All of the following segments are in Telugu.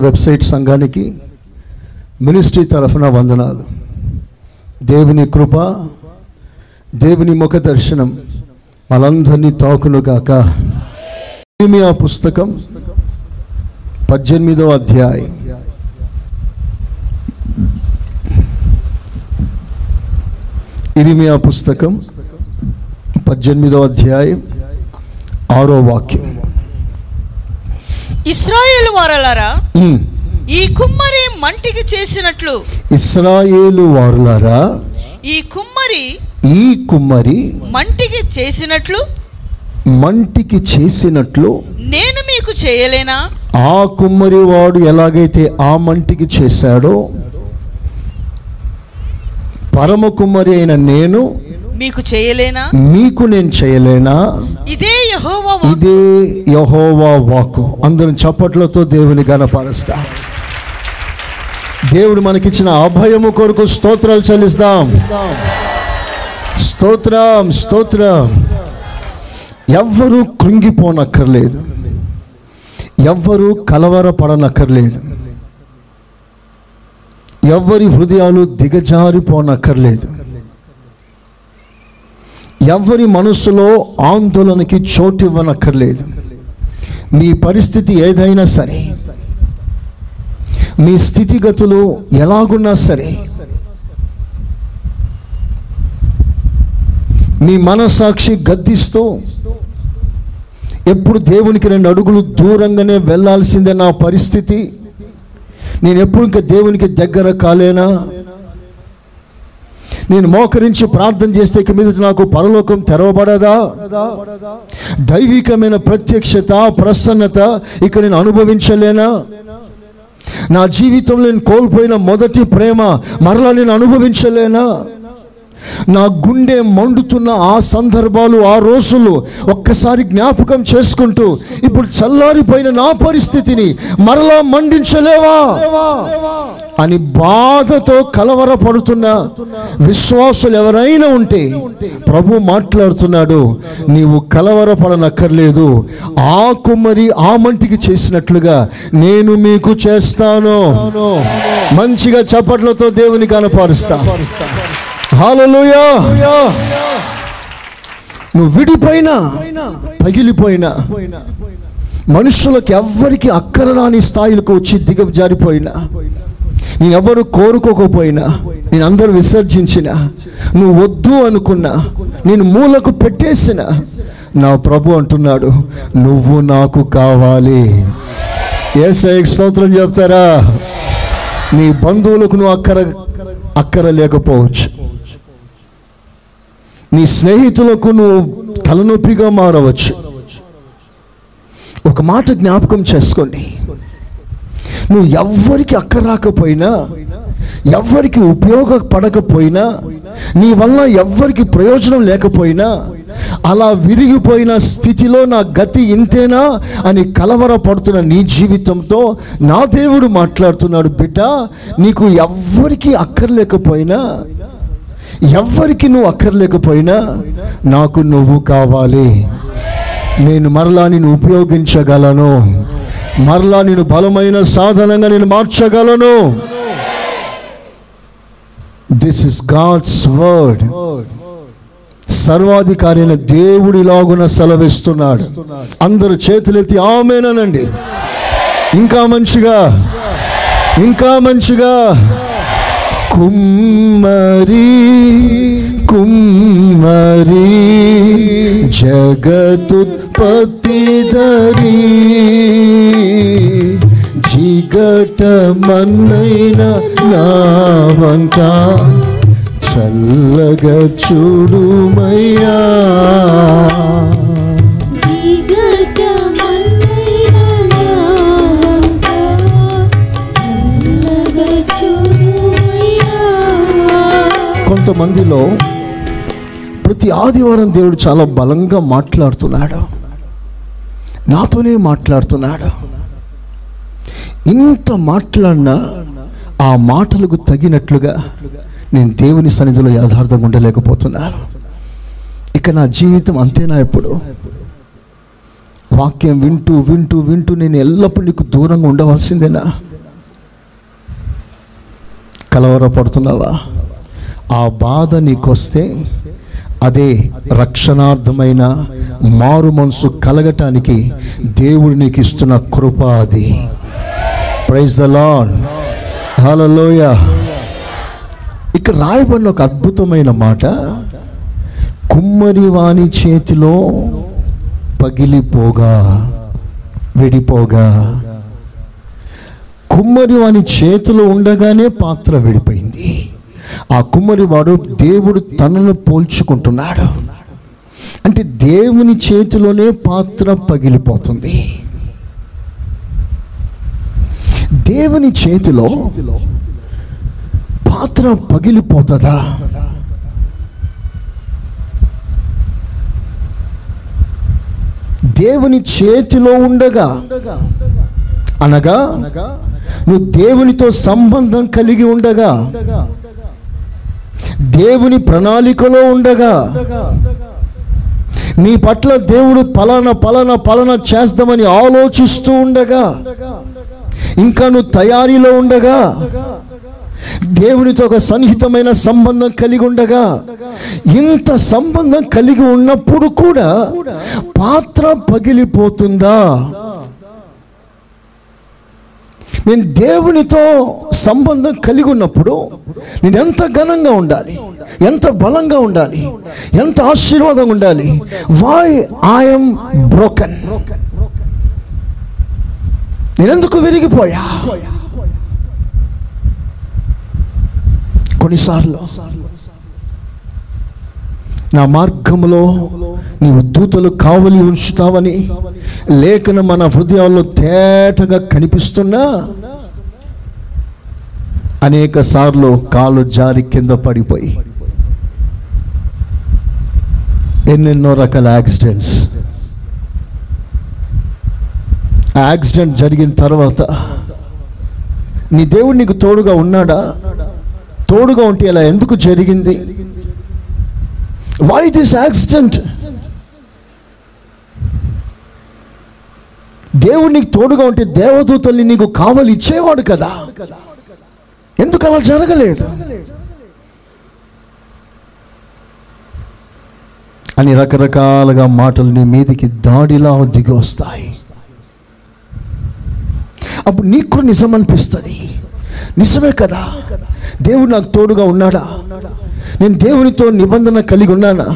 వెబ్సైట్ సంఘానికి మినిస్ట్రీ తరఫున వందనాలు. దేవుని కృప దేవుని ముఖ దర్శనం మనందరినీ తాకునుగాక గాక. పుస్తకం? పద్దెనిమిదవ అధ్యాయం. ఇరిమియా పుస్తకం పద్దెనిమిదవ అధ్యాయం ఆరో వాక్యం. ఇస్రాయేలు వారలారా. ఈ కుమ్మరి మంటికి చేసినట్లు. ఇస్రాయేలు వారులారా ఈ కుమ్మరి ఈ కుమ్మరి మంటికి చేసినట్లు. మంటికి చేసినట్లు నేను మీకు చేయలేనా? ఆ కుమ్మరి వాడు ఎలాగైతే ఆ మంటికి చేశాడో పరమ కుమ్మరి అయిన నేను మీకు చేయలేనా? మీకు నేను చేయలేనా? ఇదే యెహోవా. ఇదే యహోవా వాక్కు. అందరం చప్పట్లతో దేవుని గనపరుస్తా దేవుడు మనకిచ్చిన అభయము కొరకు స్తోత్రాలు చెల్లిస్తాం. స్తోత్రం స్తోత్రం. ఎవ్వరూ కృంగిపోనక్కర్లేదు. ఎవ్వరూ కలవరపడనక్కర్లేదు. ఎవ్వరి హృదయాలు దిగజారిపోనక్కర్లేదు. ఎవరి మనసులో ఆందోళనకి చోటు ఇవ్వనక్కర్లేదు. మీ పరిస్థితి ఏదైనా సరే మీ స్థితిగతులు ఎలాగున్నా సరే మీ మనసాక్షి గద్దిస్తూ ఎప్పుడు దేవునికి రెండు అడుగులు దూరంగానే వెళ్ళాల్సిందే నా పరిస్థితి. నేను ఎప్పుడు ఇంకా దేవునికి దగ్గర కాలేనా? నేను మోకరించి ప్రార్థన చేస్తే ఇక మీద నాకు పరలోకం తెరవబడదా? దైవికమైన ప్రత్యక్షత ప్రసన్నత ఇక నేను అనుభవించలేనా? నా జీవితంలో నేను కోల్పోయిన మొదటి ప్రేమ మరలా నేను అనుభవించలేనా? నా గుండె మండుతున్న ఆ సందర్భాలు ఆ రోజులు ఒక్కసారి జ్ఞాపకం చేసుకుంటూ ఇప్పుడు చల్లారిపోయిన నా పరిస్థితిని మరలా మండించలేవా? అని బాధతో కలవరపడుతున్న విశ్వాసులు ఎవరైనా ఉంటే ప్రభు మాట్లాడుతున్నాడు నీవు కలవరపడనక్కర్లేదు. ఆ కుమ్మరి ఆ మంటికి చేసినట్లుగా నేను మీకు చేస్తాను. మంచిగా చప్పట్లతో దేవుని కనపరుస్తా. హాలలోయా. నువ్వు విడిపోయినా పగిలిపోయినా మనుషులకు ఎవ్వరికి అక్కరరాని స్థాయిలకు వచ్చి దిగజారిపోయినా నేను ఎవరు కోరుకోకపోయినా నేను అందరూ విసర్జించిన నువ్వు వద్దు అనుకున్నా నేను మూలకు పెట్టేసిన నా ప్రభు అంటున్నాడు నువ్వు నాకు కావాలి. ఏసై స్తోత్రం చెప్తారా? నీ బంధువులకు నువ్వు అక్కర అక్కర లేకపోవచ్చు. నీ స్నేహితులకు నువ్వు తలనొప్పిగా మారవచ్చు. ఒక మాట జ్ఞాపకం చేసుకోండి. నువ్వు ఎవ్వరికి అక్కరాకపోయినా ఎవ్వరికి ఉపయోగపడకపోయినా నీ వల్ల ఎవ్వరికి ప్రయోజనం లేకపోయినా అలా విరిగిపోయిన స్థితిలో నా గతి ఇంతేనా అని కలవరపడుతున్న నీ జీవితంతో నా దేవుడు మాట్లాడుతున్నాడు బిడ్డ నీకు ఎవ్వరికి అక్కర్లేకపోయినా ఎవ్వరికి నువ్వు అక్కర్లేకపోయినా నాకు నువ్వు కావాలి. నేను మరలా నేను ఉపయోగించగలను. మరలా నేను బలమైన సాధనంగా నేను మార్చగలను. దిస్ ఇస్ గాడ్స్ వర్డ్ సర్వాధికారి అయిన దేవుడు ఇలాగున సెలవిస్తున్నాడు. అందరు చేతులెత్తి ఆమెనండి ఇంకా మంచిగా ఇంకా మంచిగా. కుమ్మరి కుమ్మరి జగతుత్పత్తి దరి జిగట మన్నైన నావంక చల్లగా చూడుమయ్యా. కొంతమందిలో ప్రతి ఆదివారం దేవుడు చాలా బలంగా మాట్లాడుతున్నాడు. నాతోనే మాట్లాడుతున్నాడు. ఇంత మాట్లాడినా ఆ మాటలకు తగినట్లుగా నేను దేవుని సన్నిధిలో యథార్థంగా ఉండలేకపోతున్నాను. ఇక నా జీవితం అంతేనా ఎప్పుడు? వాక్యం వింటూ వింటూ వింటూ నేను ఎల్లప్పుడూ నీకు దూరంగా ఉండవలసిందేనా? కలవరపడుతున్నావా? ఆ బాధ నీకొస్తే అదే రక్షణార్థమైన మారు మనసు కలగటానికి దేవుడు నీకు ఇస్తున్న కృప అది. ప్రైజ్ ద లాడ్ హలోయ ఇక్కడ రాయబడిన ఒక అద్భుతమైన మాట కుమ్మరి వాణి చేతిలో పగిలిపోగా విడిపోగా. కుమ్మరి వాని చేతిలో ఉండగానే పాత్ర విడిపోయింది. ఆ కుమ్మరివాడు దేవుడు తనను పోల్చుకుంటున్నాడు. అంటే దేవుని చేతిలోనే పాత్ర పగిలిపోతుంది. దేవుని చేతిలో పాత్ర పగిలిపోతుందా? దేవుని చేతిలో ఉండగా అనగా నువ్వు దేవునితో సంబంధం కలిగి ఉండగా దేవుని ప్రణాళికలో ఉండగా నీ పట్ల దేవుడు పలాన పలాన పలాన చేస్తామని ఆలోచిస్తూ ఉండగా ఇంకా నువ్వు తయారీలో ఉండగా దేవునితో ఒక సన్నిహితమైన సంబంధం కలిగి ఉండగా ఇంత సంబంధం కలిగి ఉన్నప్పుడు కూడా పాత్ర పగిలిపోతుందా? నేను దేవునితో సంబంధం కలిగి ఉన్నప్పుడు నేను ఎంత ఘనంగా ఉండాలి? ఎంత బలంగా ఉండాలి? ఎంత ఆశీర్వాదం ఉండాలి? వై ఐఎమ్ బ్రోకన్ నేనెందుకు విరిగిపోయా? కొన్నిసార్లు నా మార్గంలో నీవు దూతలు కావలి ఉంచుతావని లేఖన మన హృదయాల్లో తేటగా కనిపిస్తున్నా. అనేక సార్లు కాలు జారి కింద పడిపోయి. ఎన్నెన్నో రకాల యాక్సిడెంట్స్. యాక్సిడెంట్ జరిగిన తర్వాత నీ దేవుడు నీకు తోడుగా ఉన్నాడా? తోడుగా ఉంటే ఇలా ఎందుకు జరిగింది? వై దిస్ యాక్సిడెంట్ దేవుడు నీకు తోడుగా ఉంటే దేవదూతల్ని నీకు కావలి ఇచ్చేవాడు కదా. ఎందుకు అలా జరగలేదు? అని రకరకాలుగా మాటలు నీ మీదికి దాడిలా దిగి వస్తాయి. అప్పుడు నీకు కూడా నిజం అనిపిస్తుంది. నిజమే కదా? దేవుడు నాకు తోడుగా ఉన్నాడా? నేను దేవునితో నిబంధన కలిగి ఉన్నానా?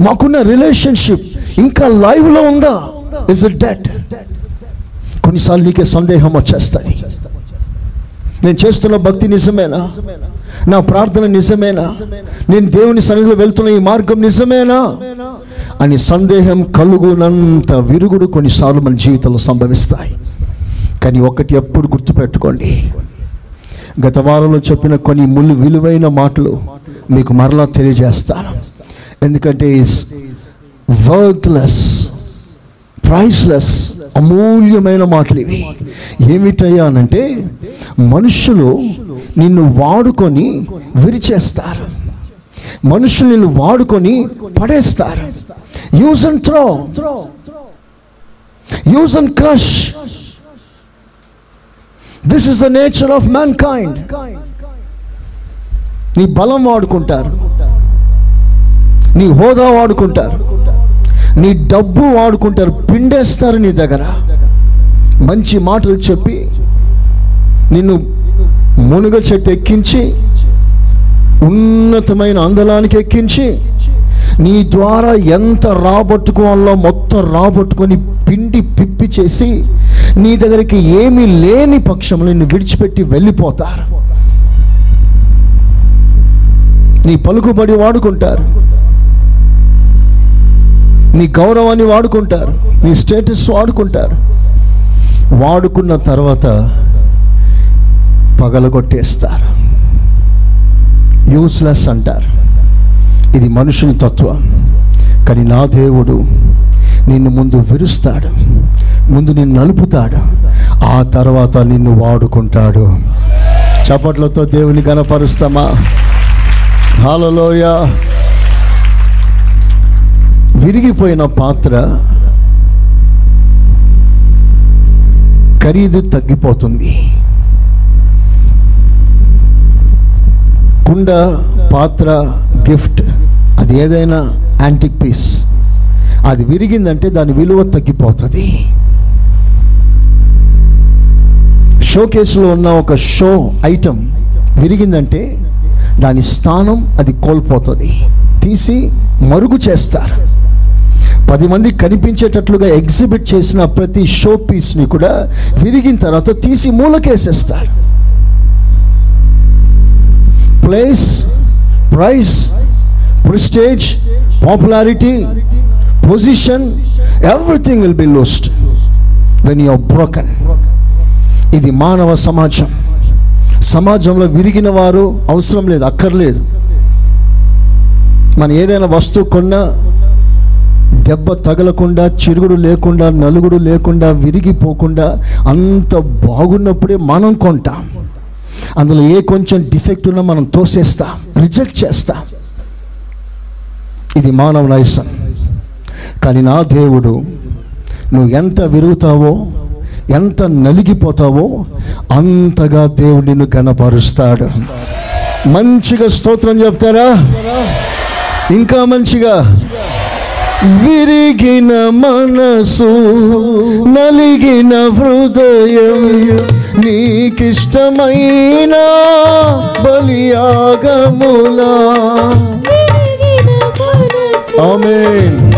మాకున్న రిలేషన్షిప్ ఇంకా లైవ్లో ఉందా? ఇస్ ఇట్ డెట్ కొన్నిసార్లు నీకే సందేహం వచ్చేస్తుంది. నేను చేస్తున్న భక్తి నిజమేనా? నా ప్రార్థన నిజమేనా? నేను దేవుని సన్నిధిలో వెళ్తున్న ఈ మార్గం నిజమేనా? అని సందేహం కలుగునంత విరుగుడు కొన్నిసార్లు మన జీవితంలో సంభవిస్తాయి. కానీ ఒకటి ఎప్పుడు గుర్తుపెట్టుకోండి. గత వారంలో చెప్పిన కొన్ని ముళ్ళు విలువైన మాటలు మీకు మరలా తెలియజేస్తాను. ఎందుకంటే ఈస్ వర్త్లెస్ ప్రైస్లెస్ అమూల్యమైన మాటలు ఇవి. ఏమిటయ్యానంటే మనుషులు నిన్ను వాడుకొని విరిచేస్తారు. మనుషులు నిన్ను వాడుకొని పడేస్తారు. Use and throw use and crush this is the nature of mankind నీ బలం వాడుకుంటారు. నీ హోదా వాడుకుంటారు. నీ డబ్బు వాడుకుంటారు. పిండేస్తారు నీ దగ్గర. మంచి మాటలు చెప్పి నిన్ను మునుగ చెట్టు ఎక్కించి ఉన్నతమైన అందలానికి ఎక్కించి నీ ద్వారా ఎంత రాబట్టుకోవాలో మొత్తం రాబట్టుకొని పిండి పిప్పి చేసి నీ దగ్గరికి ఏమీ లేని పక్షంలో నిన్ను విడిచిపెట్టి వెళ్ళిపోతారు. నీ పలుకుబడి వాడుకుంటారు. నీ గౌరవాన్ని వాడుకుంటారు. నీ స్టేటస్ వాడుకుంటారు. వాడుకున్న తర్వాత పగలగొట్టేస్తారు. యూస్లెస్ అంటారు. ఇది మనుషుని తత్వం. కానీ నా దేవుడు నిన్ను ముందు విరుస్తాడు. ముందు నిన్ను నలుపుతాడు. ఆ తర్వాత నిన్ను వాడుకుంటాడు. చప్పట్లతో దేవుని గనపరుస్తామా? హాలలోయ విరిగిపోయిన పాత్ర ఖరీదు తగ్గిపోతుంది. కుండ పాత్ర గిఫ్ట్ అది ఏదైనా యాంటిక్ పీస్. అది విరిగిందంటే దాని విలువ తగ్గిపోతుంది. షో కేసులో ఉన్న ఒక షో ఐటమ్ విరిగిందంటే దాని స్థానం అది కోల్పోతుంది. తీసి మరుగు చేస్తారు. పది మంది కనిపించేటట్లుగా ఎగ్జిబిట్ చేసిన ప్రతి షో పీస్ని కూడా విరిగిన తర్వాత తీసి మూలకేసేస్తారు. Place price prestige popularity position everything will be lost when your broken. ఇది మానవ సమాజం. సమాజంలో విరిగిన వారు అవసరం లేదు అక్కర్లేదు. మనం ఏదైనా వస్తువు కొన్నా దెబ్బ తగలకుండా చిరుగుడు లేకుండా నలుగుడు లేకుండా విరిగిపోకుండా అంత బాగున్నప్పుడే మనం కొంటాం. అందులో ఏ కొంచెం డిఫెక్ట్ ఉన్నా మనం తోసేస్తాం రిజెక్ట్ చేస్తాం. ఇది మానవ నైసం కానీ నా దేవుడు నువ్వు ఎంత విరుగుతావో ఎంత నలిగిపోతావో అంతగా దేవుడు నిన్ను కనపరుస్తాడు మంచిగా స్తోత్రం చెప్తారా? ఇంకా మంచిగా? విరిగిన మనసు నలిగిన హృదయం నీకిష్టమైన బలియాగములా ఆమేన్.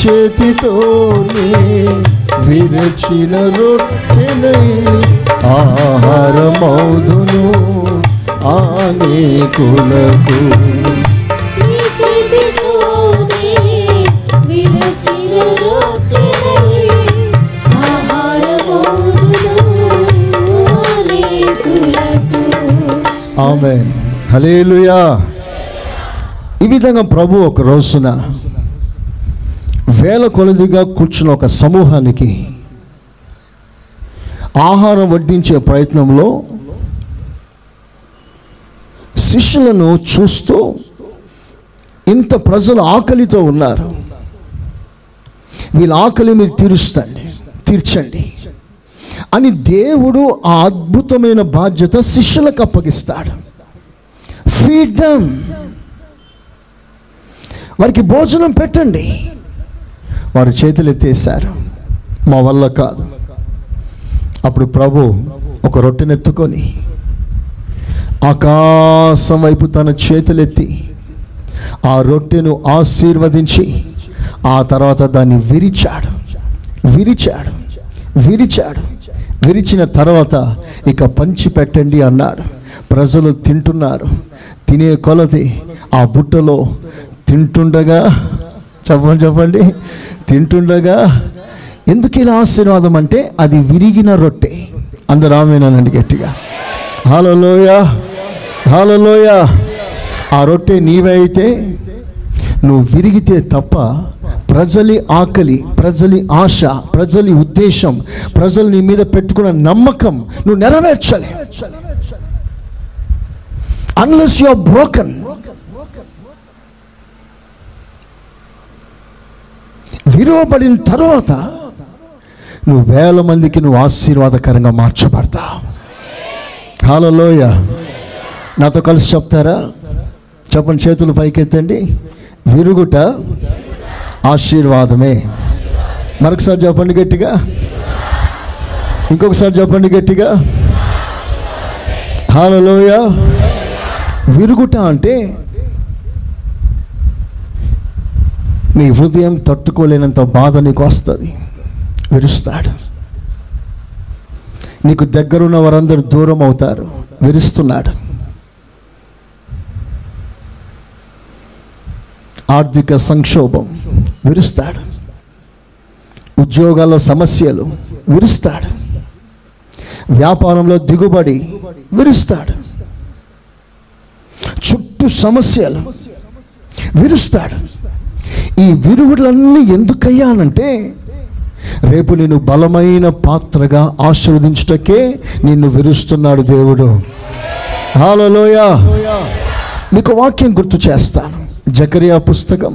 చేతితోనే విరచిన రొట్టెనై ఆహారమౌదును అనేకులకు నీ చేతితోనే విరచిన రొట్టెనై ఆహారమౌదును అనేకులకు. ఆమె హలేలుయా ఈ విధంగా ప్రభు ఒక రోజున వేల కొలదిగా కూర్చున్న ఒక సమూహానికి ఆహారం వడ్డించే ప్రయత్నంలో శిష్యులను చూస్తూ ఇంత ప్రజలు ఆకలితో ఉన్నారు. వీళ్ళ ఆకలి మీరు తీరుస్తండి తీర్చండి అని దేవుడు ఆ అద్భుతమైన బాధ్యత శిష్యులకు అప్పగిస్తాడు. ఫ్రీడమ్ వారికి భోజనం పెట్టండి. వారు చేతులు ఎత్తేసారు మా వల్ల కాదు. అప్పుడు ప్రభు ఒక రొట్టెనెత్తుకొని ఆకాశం వైపు తన చేతులెత్తి ఆ రొట్టెను ఆశీర్వదించి ఆ తర్వాత దాన్ని విరిచాడు. విరిచాడు. విరిచాడు. విరిచిన తర్వాత ఇక పంచి పెట్టండి అన్నాడు. ప్రజలు తింటున్నారు. తినే కొలది ఆ బుట్టలో తింటుండగా చెప్పండి చెప్పండి తింటుండగా ఎందుకు ఇలా ఆశీర్వాదం అంటే అది విరిగిన రొట్టె. అందరు ఆమెనండి గట్టిగా. హాలలోయ హాలలోయ ఆ రొట్టె నీవే అయితే నువ్వు విరిగితే తప్ప ప్రజలి ఆకలి ప్రజలి ఆశ ప్రజలి ఉద్దేశం ప్రజలు నీ మీద పెట్టుకున్న నమ్మకం నువ్వు నెరవేర్చలే. అన్లెస్ యు ఆర్ బ్రోకన్ విలువబడిన తర్వాత నువ్వు వేల మందికి నువ్వు ఆశీర్వాదకరంగా మార్చబడతావు. హాలలోయ నాతో కలిసి చెప్తారా? చెప్పండి చేతులు పైకెత్తండి. విరుగుట ఆశీర్వాదమే. మరొకసారి చెప్పండి గట్టిగా. ఇంకొకసారి చెప్పండి గట్టిగా. హాలలోయ విరుగుట అంటే నీ హృదయం తట్టుకోలేనంత బాధ నీకు వస్తుంది. విరుస్తాడు. నీకు దగ్గరున్న వారందరూ దూరం అవుతారు. విరుస్తున్నాడు. ఆర్థిక సంక్షోభం విరుస్తాడు. ఉద్యోగాల్లో సమస్యలు విరుస్తాడు. వ్యాపారంలో దిగుబడి విరుస్తాడు. చుట్టూ సమస్యలు విరుస్తాడు. ఈ విరుగుడులన్నీ ఎందుకయ్యానంటే రేపు నేను బలమైన పాత్రగా ఆశీర్వదించుటకే నిన్ను విరుస్తున్నాడు దేవుడు. హాలలోయ మీకు వాక్యం గుర్తు చేస్తాను. జకరియా పుస్తకం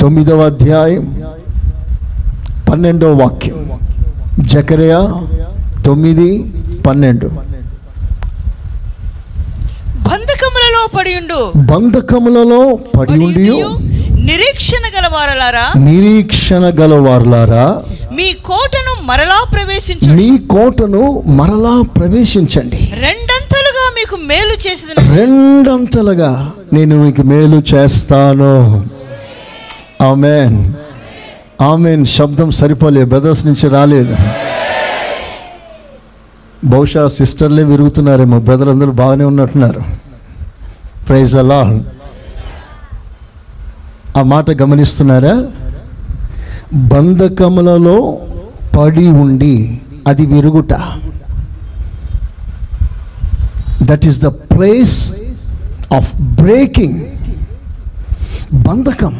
తొమ్మిదవ అధ్యాయం పన్నెండవ వాక్యం. జకరియా తొమ్మిది పన్నెండు. బంధకములలో పడియుండు బంధకములలో పడి ఉండి పడియుండియు నిరీక్షణ గలవారలారా? నిరీక్షణ గలవారులారా? మీ కోటను మరలా ప్రవేశించు మీ కోటను మరలా ప్రవేశించండి. రెండంతలుగా మీకు మేలు చేసిన రెండంతలుగా నేను మీకు మేలు చేస్తాను. ఆమెన్. ఆమెన్. శబ్దం సరిపోలే బ్రదర్స్ నుంచి రాలేదు. బహుశా సిస్టర్లే విరుగుతున్నారేమో. బ్రదర్ అందరూ బాగానే ఉన్నట్టున్నారు. ప్రైజ్ అలా ఆ మాట గమనిస్తున్నారా? బంధకములలో పడి ఉండి అది విరుగుట. That is the place of breaking బంధకం.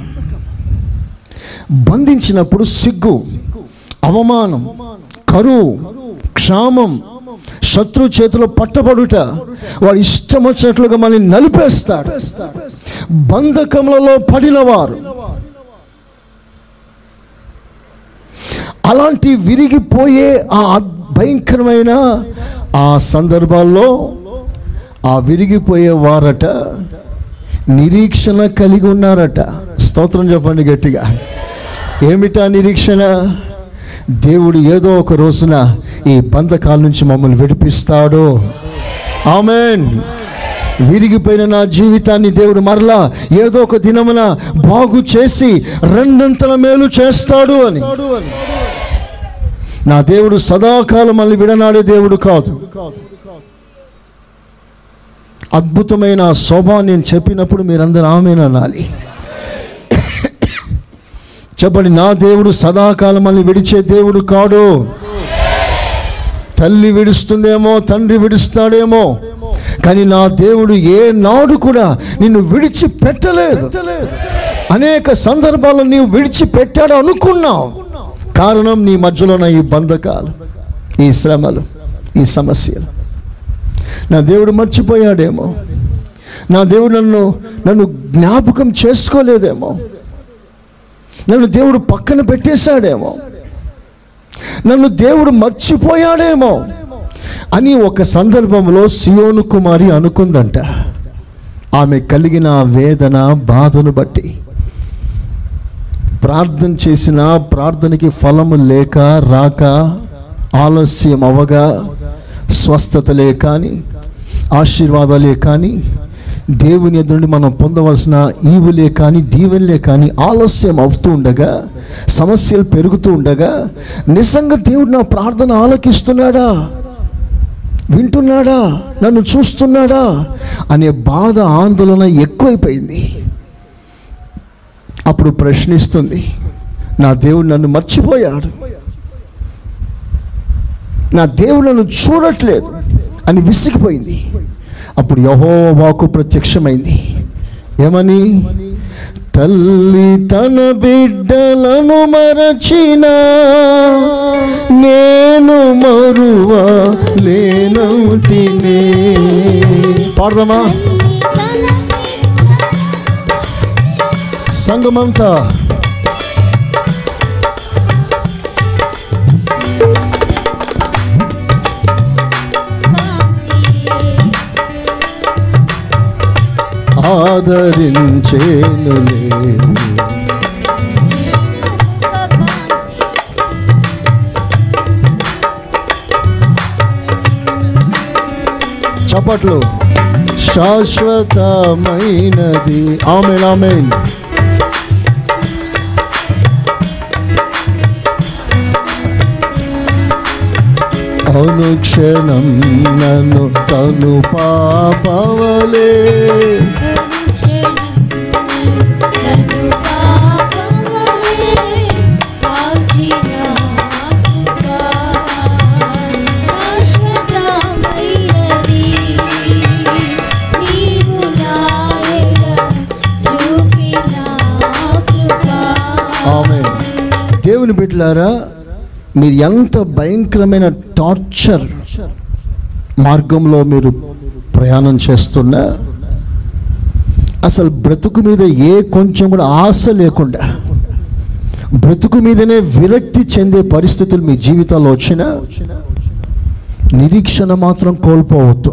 బంధించినప్పుడు సిగ్గు అవమానం కరువు క్షామం శత్రు చేతిలో పట్టబడుట వాడు ఇష్టం వచ్చినట్లుగా మనల్ని నలిపేస్తాడు. బంధకములలో పడినవారు. అలాంటి విరిగిపోయే ఆ భయంకరమైన ఆ సందర్భాల్లో ఆ విరిగిపోయే వారట నిరీక్షణ కలిగి ఉన్నారట. స్తోత్రం చెప్పండి గట్టిగా. ఏమిటా నిరీక్షణ? దేవుడు ఏదో ఒక రోజున ఈ బంధకాల నుంచి మమ్మల్ని విడిపిస్తాడు. ఆమెన్. విరిగిపోయిన నా జీవితాన్ని దేవుడు మరలా ఏదో ఒక దినమున బాగు చేసి రెండంతల మేలు చేస్తాడు అని. నా దేవుడు సదాకాలం మళ్ళీ విడనాడే దేవుడు కాదు. అద్భుతమైన శోభ నేను చెప్పినప్పుడు మీరందరూ ఆమెననాలి చెప్పండి నా దేవుడు సదాకాలం మళ్ళీ విడిచే దేవుడు కాడు. తల్లి విడుస్తుందేమో తండ్రి విడుస్తాడేమో కానీ నా దేవుడు ఏ నాడు కూడా నిన్ను విడిచిపెట్టలేదు. అనేక సందర్భాల్లో నీవు విడిచిపెట్టాడు అనుకున్నావు. కారణం నీ మధ్యలో ఈ బంధకాలు ఈ శ్రమలు ఈ సమస్యలు. నా దేవుడు మర్చిపోయాడేమో. నా దేవుడు నన్ను నన్ను జ్ఞాపకం చేసుకోలేదేమో. నన్ను దేవుడు పక్కన పెట్టేశాడేమో. నన్ను దేవుడు మర్చిపోయాడేమో అని ఒక సందర్భంలో సియోను కుమారి అనుకుందంట. ఆమె కలిగిన వేదన బాధను బట్టి. ప్రార్థన చేసిన ప్రార్థనకి ఫలము లేక రాక ఆలస్యం అవగా స్వస్థతలే కానీ ఆశీర్వాదాలే కానీ దేవుని ఎదురుండి మనం పొందవలసిన ఈవులే కానీ దీవెనలే కానీ ఆలస్యం అవుతూ ఉండగా సమస్యలు పెరుగుతూ ఉండగా నిజంగా దేవుడు నా ప్రార్థన ఆలకిస్తున్నాడా? వింటున్నాడా? నన్ను చూస్తున్నాడా? అనే బాధ ఆందోళన ఎక్కువైపోయింది. అప్పుడు ప్రశ్నిస్తుంది నా దేవుడు నన్ను మర్చిపోయాడు. నా దేవుడు నన్ను చూడట్లేదు అని విసిగిపోయింది. అప్పుడు యహోవాకు ప్రత్యక్షమైంది. ఏమని? తల్లి తన బిడ్డలను మరచిన నేను మరువా లేనవుతినే పాడదామా? సంగమంతా ఆదరించేనులే చప్పట్లు. శాశ్వతమైనది. Amen amen. అనుక్షణం నన్ను తను పాపవలే. ఆమె. దేవుని బిడ్డలారా మీరు ఎంత భయంకరమైన టార్చర్ మార్గంలో మీరు ప్రయాణం చేస్తున్నా అసలు బ్రతుకు మీద ఏ కొంచెం కూడా ఆశ లేకుండా బ్రతుకు మీదనే విరక్తి చెందే పరిస్థితులు మీ జీవితాల్లో వచ్చినా నిరీక్షణ మాత్రం కోల్పోవద్దు.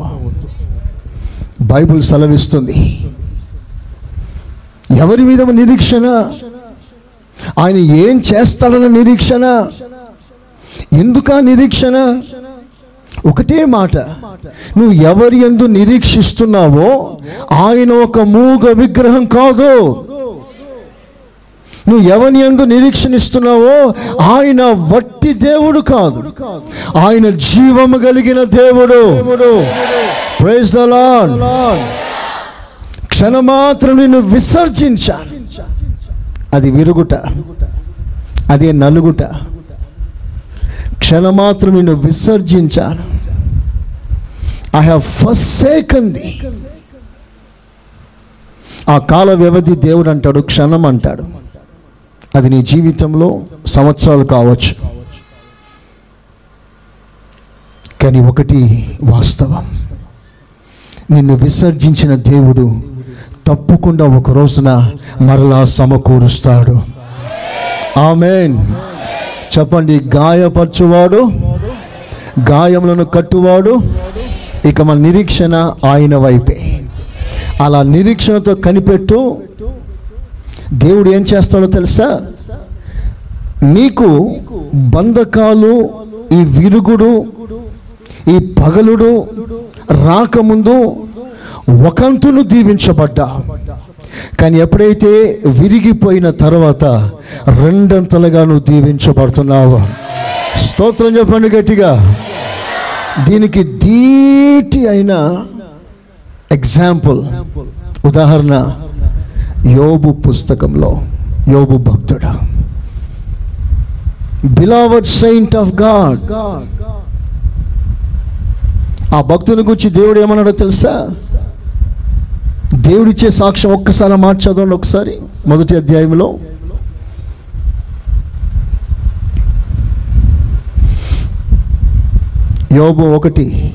బైబుల్ సెలవిస్తుంది. ఎవరి మీద నిరీక్షణ? ఆయన ఏం చేస్తాడన్న నిరీక్షణ? ఎందుకా నిరీక్షణ? ఒకటే మాట. నువ్వు ఎవరి ఎందు నిరీక్షిస్తున్నావో ఆయన ఒక మూగ విగ్రహం కాదు. నువ్వు ఎవరి ఎందు నిరీక్షణిస్తున్నావో ఆయన వట్టి దేవుడు కాదు. ఆయన జీవము కలిగిన దేవుడు. ప్రైజ్ క్షణమాత్రం నిన్ను విసర్జించా అది విరుగుట. అదే నలుగుట. క్షణమాత్రం నిన్ను విసర్జించాను. ఐ హ్యావ్ ఫస్ట్ సేకంది ఆ కాల వ్యవధి దేవుడు అంటాడు క్షణం అంటాడు. అది నీ జీవితంలో సంవత్సరాలు కావచ్చు. కానీ ఒకటి వాస్తవం. నిన్ను విసర్జించిన దేవుడు తప్పకుండా ఒక రోజున మరలా సమకూరుస్తాడు. ఆమెన్. చెప్పండి గాయపరచువాడు గాయములను కట్టువాడు ఇక మన నిరీక్షణ ఆయన వైపే. అలా నిరీక్షణతో కనిపెట్టు దేవుడు ఏం చేస్తాడో తెలుసా? నీకు బంధకాలు ఈ విరుగుడు ఈ పగలుడు రాకముందు ఒకంతును దీవించబడ్డా. కానీ ఎప్పుడైతే విరిగిపోయిన తర్వాత రెండంతలుగా నువ్వు దీవించబడుతున్నావు. స్తోత్రం చెప్పండి గట్టిగా. దీనికి ధీటి అయిన ఎగ్జాంపుల్. ఉదాహరణ యోబు పుస్తకంలో. యోబు భక్తుడా. బిలావడ్ సెయింట్ ఆఫ్ గాడ్ ఆ భక్తుని గురించి దేవుడు ఏమన్నాడో తెలుసా? దేవుడిచ్చే సాక్ష్యం ఒక్కసారి మార్చదండి ఒకసారి మొదటి అధ్యాయంలో. యోబు ఒకటి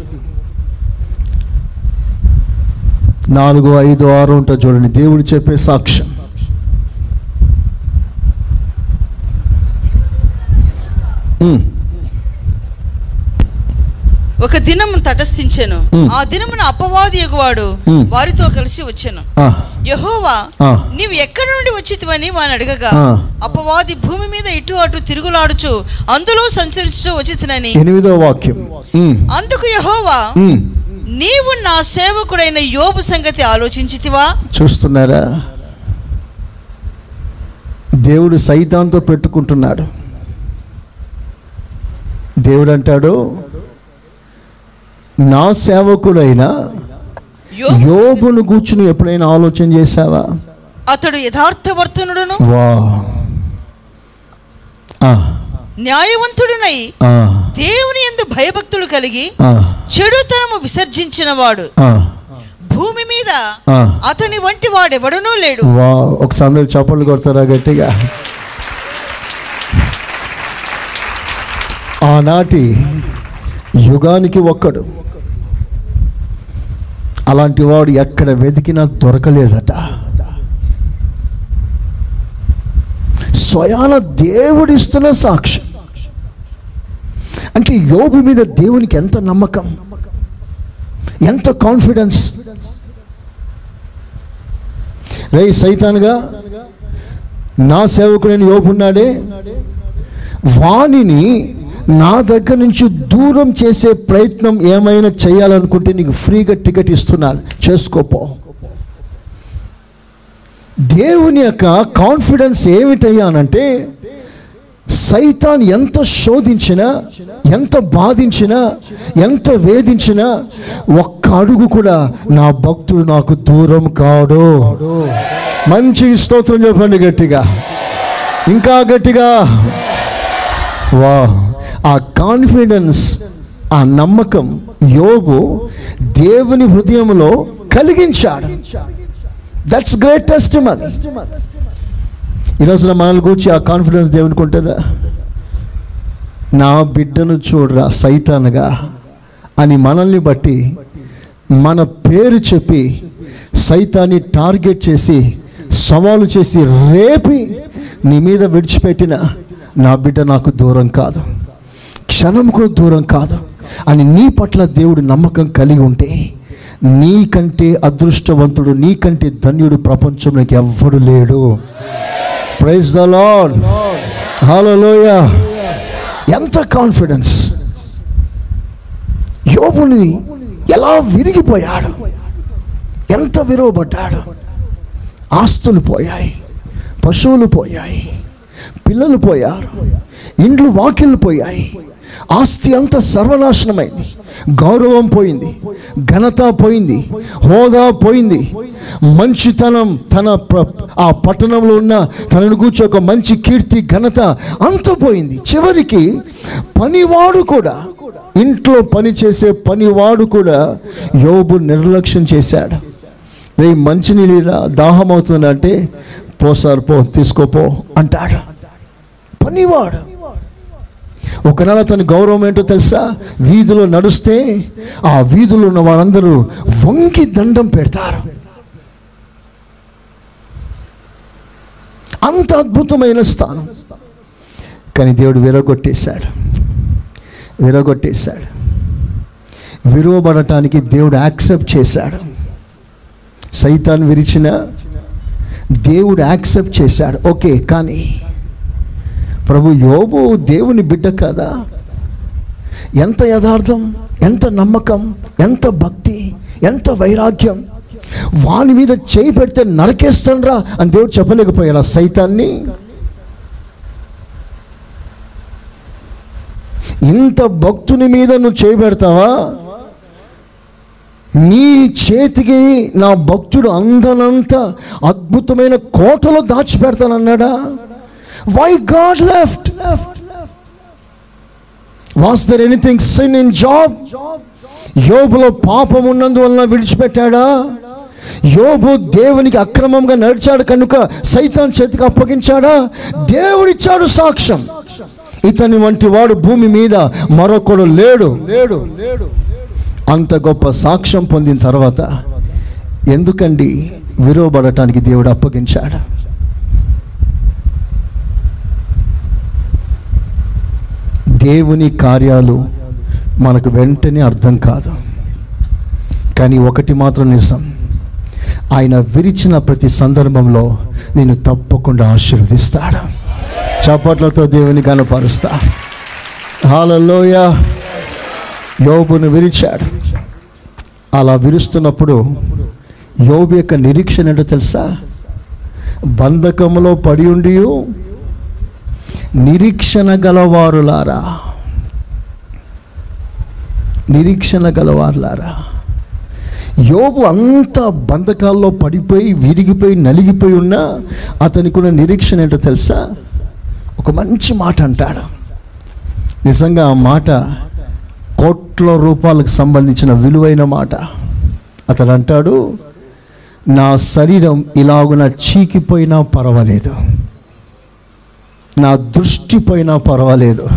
నాలుగు ఐదు ఆరు ఉంటుంది చూడండి. దేవుడు చెప్పే సాక్ష్యం. Mm. ఒక దినం తటస్థించెను. ఆ దినమున అపవాది ఎగువాడు. వారితో కలిసి వచ్చెను యహోవా. నీవు ఎక్కడి నుండి వచ్చితివని వాని అడగగా. అపవాది భూమి మీద ఇటు అటు తిరుగులాడుచు అందులో సంచరించుచు వచ్చితినని ఎనిమిదో వాక్యం అందుకు యహోవా. నీవు నా సేవకుడైన యోబు సంగతి ఆలోచించితివా చూస్తున్నారా దేవుడు సైతాంతో పెట్టుకుంటున్నాడు దేవుడు అంటాడు నా సేవకుడైన యోబును కూర్చుని ఎప్పుడైనా ఆలోచన చేశావా? అతడు యథార్థవర్తనుడును? వా. న్యాయవంతుడునై దేవుని ఎందు భయభక్తులు కలిగి చెడుతనము విసర్జించిన వాడు భూమి మీద. అతని వంటి వాడెవడనూ లేడు. వా. ఒకసారి అందరూ చప్పట్లు కొడతారా గట్టిగా? ఆనాటి యుగానికి ఒక్కడు అలాంటి వాడు ఎక్కడ వెతికినా దొరకలేదట. స్వయాన దేవుడిస్తున్న సాక్ష్యం. అంటే యోబు మీద దేవునికి ఎంత నమ్మకం? ఎంత కాన్ఫిడెన్స్? రే సైతాన్గా నా సేవకుడైన యోబున్నాడే వాణిని నా దగ్గర నుంచి దూరం చేసే ప్రయత్నం ఏమైనా చేయాలనుకుంటే నీకు ఫ్రీగా టికెట్ ఇస్తున్నాను చేసుకోపో. దేవుని యొక్క కాన్ఫిడెన్స్ ఏమిటయ్యానంటే సైతాన్ ఎంత శోధించినా ఎంత బాధించినా ఎంత వేధించినా ఒక్క అడుగు కూడా నా భక్తుడు నాకు దూరం కాడు. మంచి స్తోత్రం చెప్పండి గట్టిగా. ఇంకా గట్టిగా. వా ఆ కాన్ఫిడెన్స్ ఆ నమ్మకం యోగు దేవుని హృదయంలో కలిగించాడు. దట్స్ గ్రేట్ టెస్ట్ ఈరోజున మనల్ని గురించి ఆ కాన్ఫిడెన్స్ దేవునికి ఉంటుందా? నా బిడ్డను చూడరా సైతానుగా అని మనల్ని బట్టి మన పేరు చెప్పి సైతాన్ని టార్గెట్ చేసి సవాలు చేసి రేపి నీ మీద విడిచిపెట్టిన నా బిడ్డ నాకు దూరం కాదు. క్షణం కూడా దూరం కాదు. అని నీ పట్ల దేవుడు నమ్మకం కలిగి ఉంటే నీకంటే అదృష్టవంతుడు నీకంటే ధన్యుడు ప్రపంచంలోకి ఎవ్వడు లేడు. ప్రైజ్ ద లాడ్ హలోయ ఎంత కాన్ఫిడెన్స్ యోబుని ఎలా విరిగిపోయాడు? ఎంత విరవబడ్డాడు ఆస్తులు పోయాయి పశువులు పోయాయి పిల్లలు పోయారు ఇండ్లు వాకిళ్ళు పోయాయి ఆస్తి అంతా సర్వనాశనమైంది. గౌరవం పోయింది ఘనత పోయింది హోదా పోయింది. మంచితనం తన ఆ పట్టణంలో ఉన్న తనను కూర్చో ఒక మంచి కీర్తి ఘనత అంత పోయింది. చివరికి పనివాడు కూడా ఇంట్లో పని చేసే పనివాడు కూడా యోబు నిర్లక్ష్యం చేశాడు. రే మంచినీళ్ళ దాహం అవుతుందంటే పోసారు పో తీసుకోపో అంటాడు. పనివాడు. ఒకనాడు అతని గౌరవం ఏంటో తెలుసా? వీధిలో నడుస్తే ఆ వీధిలో ఉన్న వారందరూ వంగి దండం పెడతారు. అంత అద్భుతమైన స్థానం. కానీ దేవుడు విరగొట్టేశాడు. విరగొట్టేశాడు. విరువబడటానికి దేవుడు యాక్సెప్ట్ చేశాడు. సైతాన్ విరిచిన దేవుడు యాక్సెప్ట్ చేశాడు. ఓకే కానీ ప్రభు యోబు దేవుని బిడ్డ కదా? ఎంత యథార్థం ఎంత నమ్మకం ఎంత భక్తి ఎంత వైరాగ్యం? వాని మీద చేయి పెడితే నరకేస్తాన్రా అని దేవుడు చెప్పలేకపోయాడు సైతాన్ని. ఇంత భక్తుని మీద నువ్వు చేయి పెడతావా? నీ చేతికి నా భక్తుడు అందనంత అద్భుతమైన కోటలో దాచిపెడతానన్నాడా? Why God left was there anything sin in Job యోబులో పాపం ఉన్నందువలన విడిచిపెట్టాడా యోబు దేవునికి అక్రమంగా నడిచాడు కనుక సైతాన్ చేతికి అప్పగించాడా దేవుడిచ్చాడు సాక్ష్యం ఇతని వంటి వాడు భూమి మీద మరొకడు లేడు లేడు లేడు అంత గొప్ప సాక్ష్యం పొందిన తర్వాత ఎందుకండి విరవబడటానికి దేవుడు అప్పగించాడు దేవుని కార్యాలు మనకు వెంటనే అర్థం కాదు. కానీ ఒకటి మాత్రం నిజం. ఆయన విరిచిన ప్రతి సందర్భంలో నేను తప్పకుండా ఆశీర్వదిస్తాడు. చప్పట్లతో దేవుని కనపరుస్తా హాలలోయ యోబును విరిచాడు. అలా విరుస్తున్నప్పుడు యోబు యొక్క నిరీక్షణ ఏంటో తెలుసా? బంధకములో పడి ఉండి నిరీక్షణ గలవారులారా. నిరీక్షణ గలవారులారా. యోబు అంత బంధకాల్లో పడిపోయి విరిగిపోయి నలిగిపోయి ఉన్నా అతనికున్న నిరీక్షణ ఏంటో తెలుసా? ఒక మంచి మాట అంటాడు. నిజంగా ఆ మాట కోట్ల రూపాయలకు సంబంధించిన విలువైన మాట. అతడు అంటాడు నా శరీరం ఇలాగున చీకిపోయినా పర్వాలేదు. నా దృష్టి పోయినా పర్వాలేదు.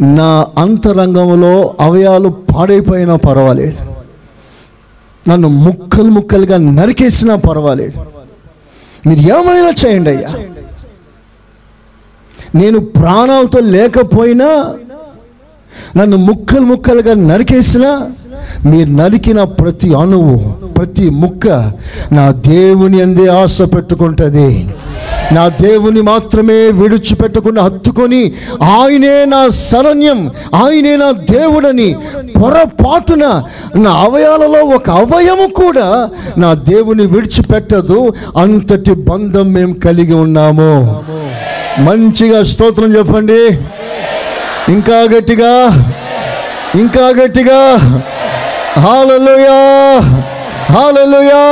నా అంతరంగంలో అవయాలు పాడైపోయినా పర్వాలేదు. నన్ను ముక్కలు ముక్కలుగా నరికేసినా పర్వాలేదు. మీరు ఏమైనా చేయండి అయ్యా. నేను ప్రాణాలతో లేకపోయినా నన్ను ముక్కలు ముక్కలుగా నరికేసినా మీరు నరికిన ప్రతి అణువు ప్రతి ముక్క నా దేవుని అందే ఆశ పెట్టుకుంటుంది. నా దేవుని మాత్రమే విడిచిపెట్టకుండా హత్తుకొని ఆయనే నా శరణ్యం ఆయనే నా దేవుడని పొరపాటున నా అవయాలలో ఒక అవయము కూడా నా దేవుని విడిచిపెట్టదు. అంతటి బంధం మేము కలిగి ఉన్నాము. మంచిగా స్తోత్రం చెప్పండి. ఇంకా గట్టిగా ఇంకా గట్టిగా. Hallelujah hallelujah.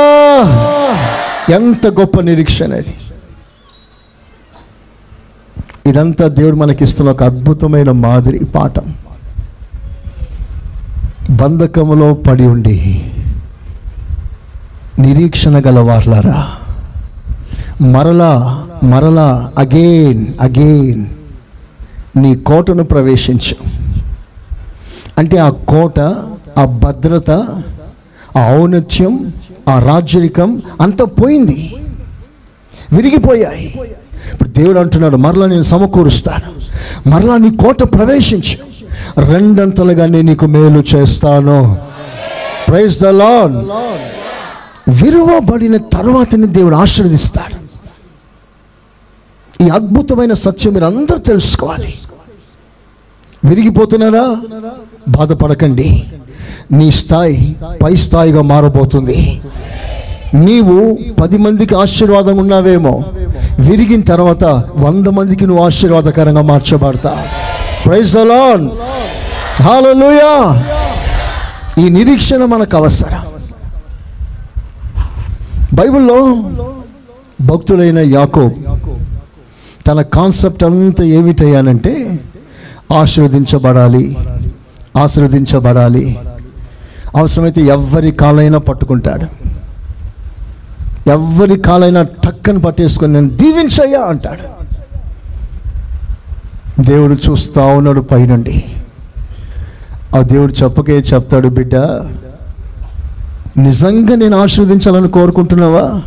ఎంత గొప్ప నిరీక్షణ అది ఇదంతా దేవుడు మనకిస్తున్న ఒక అద్భుతమైన మాదిరి పాఠం. బంధకములో పడి ఉండి నిరీక్షణ గలవార్లారా మరలా మరలా అగైన్ అగైన్ నీ కోటను ప్రవేశించు. అంటే ఆ కోట ఆ భద్రత ఆ ఔన్నత్యం ఆ రాజ్యరికం అంతా పోయింది. విరిగిపోయాయి. ఇప్పుడు దేవుడు అంటున్నాడు మరలా నేను సమకూరుస్తాను. మరలా నీ కోట ప్రవేశించు. రెండంతలుగా నేను నీకు మేలు చేస్తాను. ప్రైజ్ ద లాన్ విరువబడిన తర్వాతనే దేవుడు ఆశీర్వదిస్తాడు. ఈ అద్భుతమైన సత్యం మీరు అందరూ తెలుసుకోవాలి. విరిగిపోతున్నారా? బాధపడకండి. నీ స్థాయి పై స్థాయిగా మారబోతుంది. నీవు పది మందికి ఆశీర్వాదం ఉన్నావేమో. విరిగిన తర్వాత వంద మందికి నువ్వు ఆశీర్వాదకరంగా మార్చబడతా. ప్రైజ్ అలాన్ హాలూయా ఈ నిరీక్షణ మనకు అవసరం. బైబిల్లో భక్తుడైన యాకోబ్ తన కాన్సెప్ట్ అంతా ఏమిటయ్యానంటే ఆశీర్వదించబడాలి ఆశీర్వదించబడాలి. అవసరమైతే ఎవరి కాలైనా పట్టుకుంటాడు. ఎవరి కాలైనా టక్కని పట్టేసుకొని నేను దీవించయ్యా అంటాడు. దేవుడు చూస్తా ఉన్నాడు పైనుండి. ఆ దేవుడు చెప్పకే చెప్తాడు బిడ్డ నిజంగా నేను ఆశీర్వదించాలని కోరుకుంటున్నావా?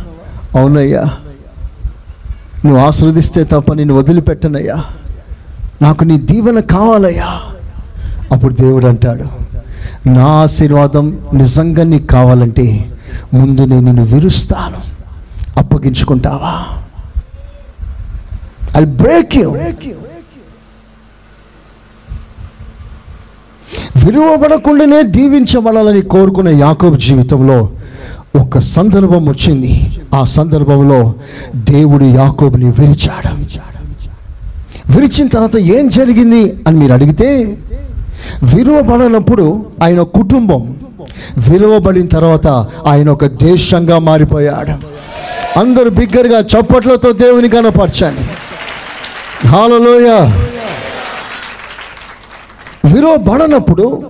అవునయ్యా. నువ్వు ఆశీర్వదిస్తే తప్ప నేను వదిలిపెట్టనయ్యా. నాకు నీ దీవెన కావాలయ్యా. అప్పుడు దేవుడు అంటాడు నా ఆశీర్వాదం నిజంగా నీకు కావాలంటే ముందు నేను నిన్ను విరుస్తాను. అప్పగించుకుంటావా? ఐ బ్రేక్ యూ విలువబడకుండానే దీవించబడాలని కోరుకున్న యాకోబు జీవితంలో ఒక సందర్భం వచ్చింది. ఆ సందర్భంలో దేవుడు యాకోబుని విరిచాడు. విరిచిన తర్వాత ఏం జరిగింది అని మీరు అడిగితే విలువబడనప్పుడు ఆయన కుటుంబం విలువబడిన తర్వాత ఆయన ఒక దేశంగా మారిపోయాడు. అందరూ బిగ్గరగా చప్పట్లతో దేవుని కనపరచండి హాలలోయ విలువబడనప్పుడు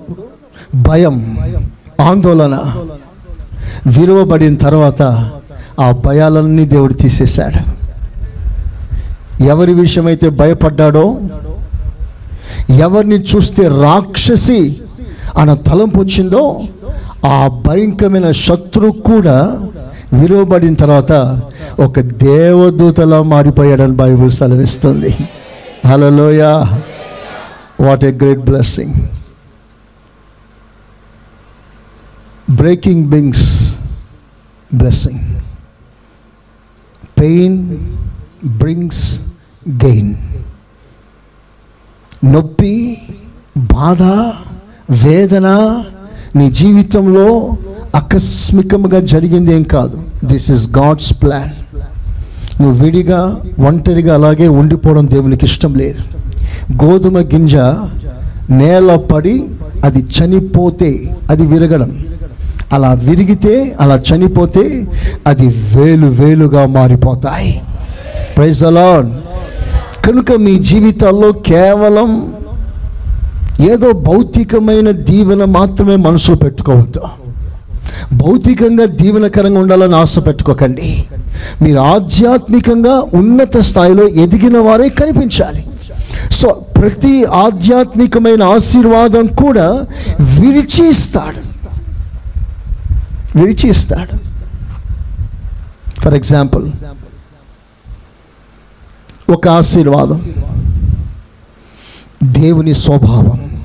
భయం ఆందోళన. విలువబడిన తర్వాత ఆ భయాలన్నీ దేవుడు తీసేశాడు. ఎవరి విషయమైతే భయపడ్డాడో ఎవరిని చూస్తే రాక్షసి అన్న తలంపు వచ్చిందో ఆ భయంకరమైన శత్రువు కూడా విలువబడిన తర్వాత ఒక దేవదూతలా మారిపోయాడని బైబుల్ సెలవిస్తుంది. హలోయ what a great blessing breaking brings blessing pain brings gain నొప్పి బాధ వేదన నీ జీవితంలో ఆకస్మికంగా జరిగింది ఏం కాదు. దిస్ ఇస్ గాడ్స్ ప్లాన్ నువ్వు విడిగా ఒంటరిగా అలాగే ఉండిపోవడం దేవునికి ఇష్టం లేదు. గోధుమ గింజ నేల పడి అది చనిపోతే అది విరగడం. అలా విరిగితే అలా చనిపోతే అది వేలు వేలుగా మారిపోతాయి. ప్రైజ్ అలాన్ కనుక మీ జీవితాల్లో కేవలం ఏదో భౌతికమైన దీవెన మాత్రమే మనసులో పెట్టుకోవద్దు. భౌతికంగా దీవెనకరంగా ఉండాలని ఆశ పెట్టుకోకండి. మీరు ఆధ్యాత్మికంగా ఉన్నత స్థాయిలో ఎదిగిన వారే కనిపించాలి. సో ప్రతి ఆధ్యాత్మికమైన ఆశీర్వాదం కూడా విరిచి ఇస్తాడు విరిచి ఇస్తాడు ఫర్ ఎగ్జాంపుల్ ఒక ఆశీర్వాదం. దేవుని స్వభావం.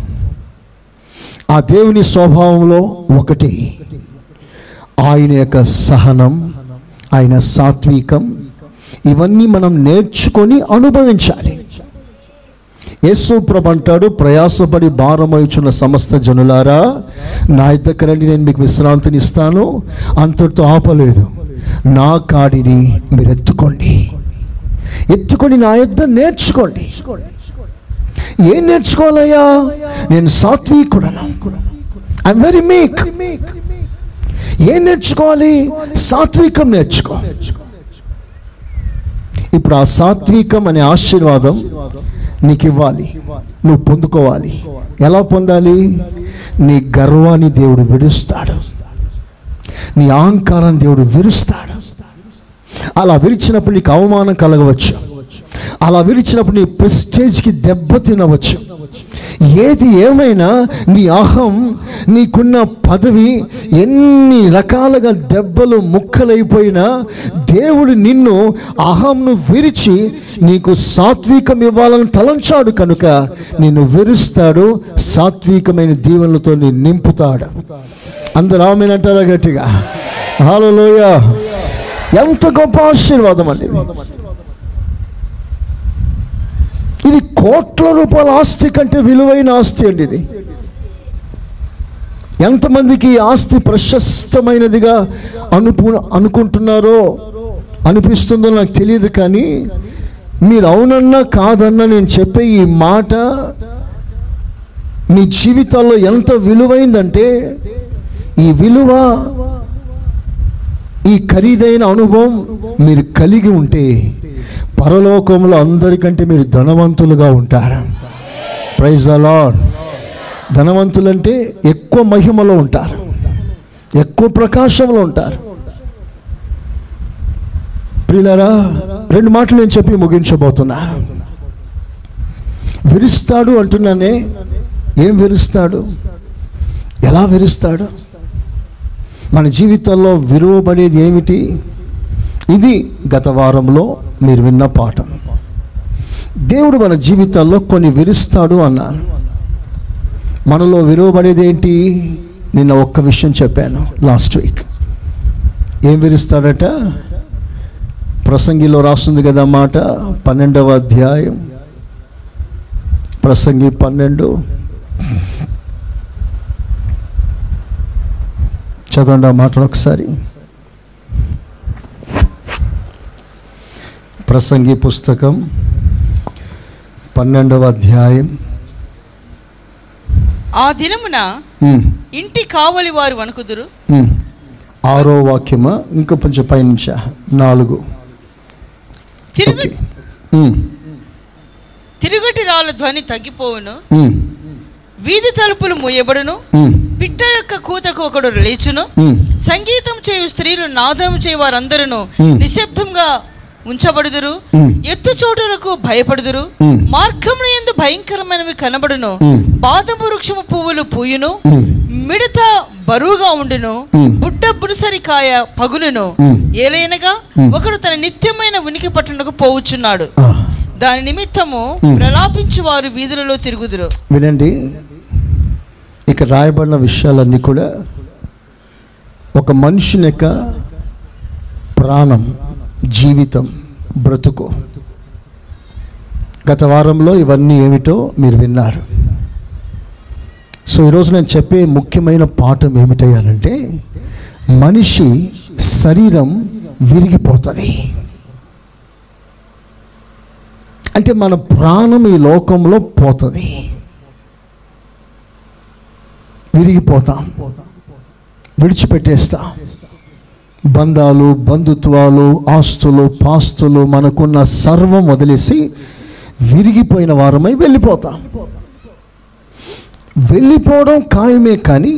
ఆ దేవుని స్వభావంలో ఒకటి ఆయన యొక్క సహనం ఆయన సాత్వికం ఇవన్నీ మనం నేర్చుకొని అనుభవించాలి. యేసు ప్రభు అంటాడు ప్రయాసపడి భారమవుచున్న సమస్త జనులారా నా రండి నేను మీకు విశ్రాంతిని ఇస్తాను అంతటితో ఆపలేదు. నా కాడిని మీరు ఎత్తుకోండి ఎత్తుకొని నా యుద్ధం నేర్చుకోండి. ఏం నేర్చుకోవాలయ్యా? నేను సాత్వికుడను. ఐఎమ్ వెరీ మేక్ ఏం నేర్చుకోవాలి? సాత్వికం నేర్చుకో. ఇప్పుడు ఆ సాత్వికం అనే ఆశీర్వాదం నీకు ఇవ్వాలి నువ్వు పొందుకోవాలి. ఎలా పొందాలి? నీ గర్వాన్ని దేవుడు విడుస్తాడు. నీ అహంకారాన్ని దేవుడు విరుస్తాడు. అలా విరిచినప్పుడు నీకు అవమానం కలగవచ్చు. అలా విరిచినప్పుడు నీ ప్రెస్టేజ్కి దెబ్బ తినవచ్చు. ఏది ఏమైనా నీ అహం నీకున్న పదవి ఎన్ని రకాలుగా దెబ్బలు ముక్కలైపోయినా దేవుడు నిన్ను అహంను విరిచి నీకు సాత్వికం ఇవ్వాలని తలంచాడు కనుక నిన్ను విరుస్తాడు సాత్వికమైన దీవెనలతో నేను నింపుతాడు. అందరు ఆమెనంటారా గట్టిగా? హలోయ ఎంత గొప్ప ఆశీర్వాదం అండి. ఇది. కోట్ల రూపాయల ఆస్తి కంటే విలువైన ఆస్తి అండి ఇది ఎంతమందికి ఈ ఆస్తి ప్రశస్తమైనదిగా అనుపు అనుకుంటున్నారో అనిపిస్తుందో నాకు తెలియదు కానీ మీరు అవునన్నా కాదన్నా నేను చెప్పే ఈ మాట మీ జీవితాల్లో ఎంత విలువైందంటే ఈ విలువ ఈ ఖరీదైన అనుభవం మీరు కలిగి ఉంటే పరలోకంలో అందరికంటే మీరు ధనవంతులుగా ఉంటారు. ప్రైజ్ అలాడ్ ధనవంతులంటే ఎక్కువ మహిమలో ఉంటారు. ఎక్కువ ప్రకాశంలో ఉంటారు. ప్రియులరా రెండు మాటలు నేను చెప్పి ముగించబోతున్నా. విరుస్తాడు అంటున్నానే ఏం విరుస్తాడు? ఎలా విరుస్తాడు? మన జీవితంలో విరువబడేది ఏమిటి? ఇది గత వారంలో మీరు విన్న పాఠం. దేవుడు మన జీవితాల్లో కొన్ని విరుస్తాడు అన్నాను మనలో విలువబడేది ఏంటి? నిన్న ఒక్క విషయం చెప్పాను లాస్ట్ వీక్. ఏం విరుస్తాడట? ప్రసంగిలో రాస్తుంది కదా మాట పన్నెండవ అధ్యాయం. ప్రసంగి పన్నెండు. చదవండి ఆ మాటలు ఒకసారి. ప్రసంగి పుస్తకం పన్నెండవ అధ్యాయం. ఆ దినమున ఇంటి కావలి వారు వణుకుదురు. ఆరో వాక్యమా ఇంకా కొంచెం పైనుంచా నాలుగు. తిరుగు తిరుగటి రాళ్ళ ధ్వని తగ్గిపోవును. వీధి తలుపులు మూయబడును. పిట్ట యొక్క కూతకు ఒకడు లేచును. సంగీతం చేయు స్త్రీలు నాదం చేయ వారందరూ. నిశ్శబ్దంగా ఉంచబడుదురు. ఎత్తు చోటులకు భయపడుదురు. మార్గమున ఎందు భయంకరమైనవి కనబడును. బాదము వృక్షము పువ్వులు పూయును మిడత బరువుగా ఉండును. బుట్ట బురుసరికాయ పగులును. ఏలైనగా. ఒకడు తన నిత్యమైన ఉనికి పట్టునకు పోవుచున్నాడు ఆ, దాని నిమిత్తము. ప్రలాపించి వారు వీధులలో తిరుగుదురు వినండి ఇక రాయబడిన విషయాలన్నీ కూడా ఒక మనుషుని యొక్క ప్రాణం జీవితం బ్రతుకు. గత వారంలో ఇవన్నీ ఏమిటో మీరు విన్నారు. సో ఈరోజు నేను చెప్పే ముఖ్యమైన పాఠం ఏమిటయ్యానంటే మనిషి శరీరం విరిగిపోతుంది. అంటే మన ప్రాణం ఈ లోకంలో పోతుంది. విరిగిపోతాం. విడిచిపెట్టేస్తాం. బంధాలు బంధుత్వాలు ఆస్తులు పాస్తులు మనకున్న సర్వం వదిలేసి విరిగిపోయిన వారమై వెళ్ళిపోతాం. వెళ్ళిపోవడం ఖాయమే కానీ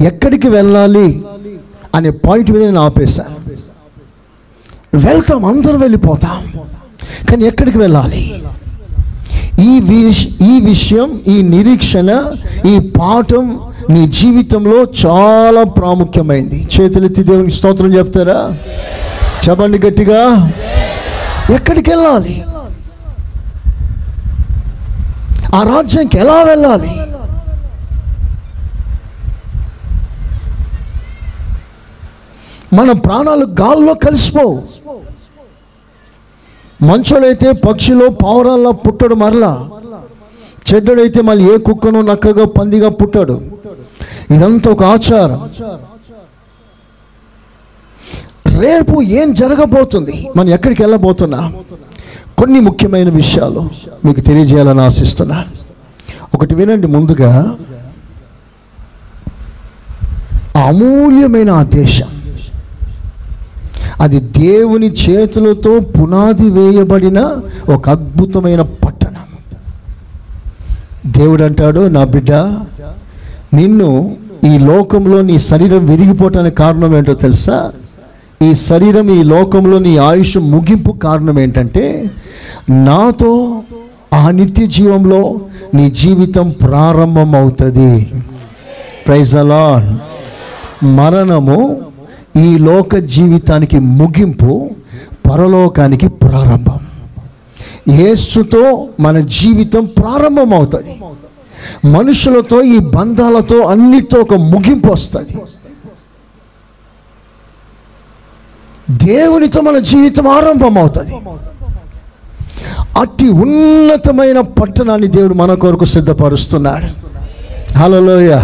ఎక్కడికి వెళ్ళాలి అనే పాయింట్ మీద నేను ఆపేశాను వెళ్తాం అందరం వెళ్ళిపోతాం. కానీ ఎక్కడికి వెళ్ళాలి? ఈ విష్ ఈ విషయం ఈ నిరీక్షణ ఈ పాఠం నీ జీవితంలో చాలా ప్రాముఖ్యమైంది. చేతులెత్తి దేవునికి స్తోత్రం చెప్తారా? చెప్పండి గట్టిగా. ఎక్కడికి వెళ్ళాలి? ఆ రాజ్యానికి ఎలా వెళ్ళాలి? మన ప్రాణాలు గాల్లో కలిసిపోవు. మంచోడైతే పక్షిలో పావురాల్లో పుట్టడు మరలా. చెడ్డడైతే మళ్ళీ ఏ కుక్కను నక్కగా పందిగా పుట్టాడు. ఇదంతా ఒక ఆచారం. రేపు ఏం జరగబోతుంది? మనం ఎక్కడికి వెళ్ళబోతున్నా? కొన్ని ముఖ్యమైన విషయాలు మీకు తెలియజేయాలని ఆశిస్తున్నా. ఒకటి వినండి ముందుగా. అమూల్యమైన ఆ దేశం. అది దేవుని చేతులతో పునాది వేయబడిన ఒక అద్భుతమైన పట్టణం. దేవుడు అంటాడు నా బిడ్డ నిన్ను ఈ లోకంలో నీ శరీరం విరిగిపోవటానికి కారణం ఏంటో తెలుసా? ఈ శరీరం ఈ లోకంలో నీ ఆయుష్ ముగింపు కారణం ఏంటంటే నాతో ఆ నిత్య జీవంలో నీ జీవితం ప్రారంభమవుతుంది. ప్రైజ్ అలాన్ మరణము ఈ లోక జీవితానికి ముగింపు పరలోకానికి ప్రారంభం. యేసుతో మన జీవితం ప్రారంభమవుతుంది. మనుషులతో ఈ బంధాలతో అన్నిటితో ఒక ముగింపు వస్తుంది. దేవునితో మన జీవితం ఆరంభమవుతుంది. అట్టి ఉన్నతమైన పట్టణాన్ని దేవుడు మన కొరకు సిద్ధపరుస్తున్నాడు. హలోయ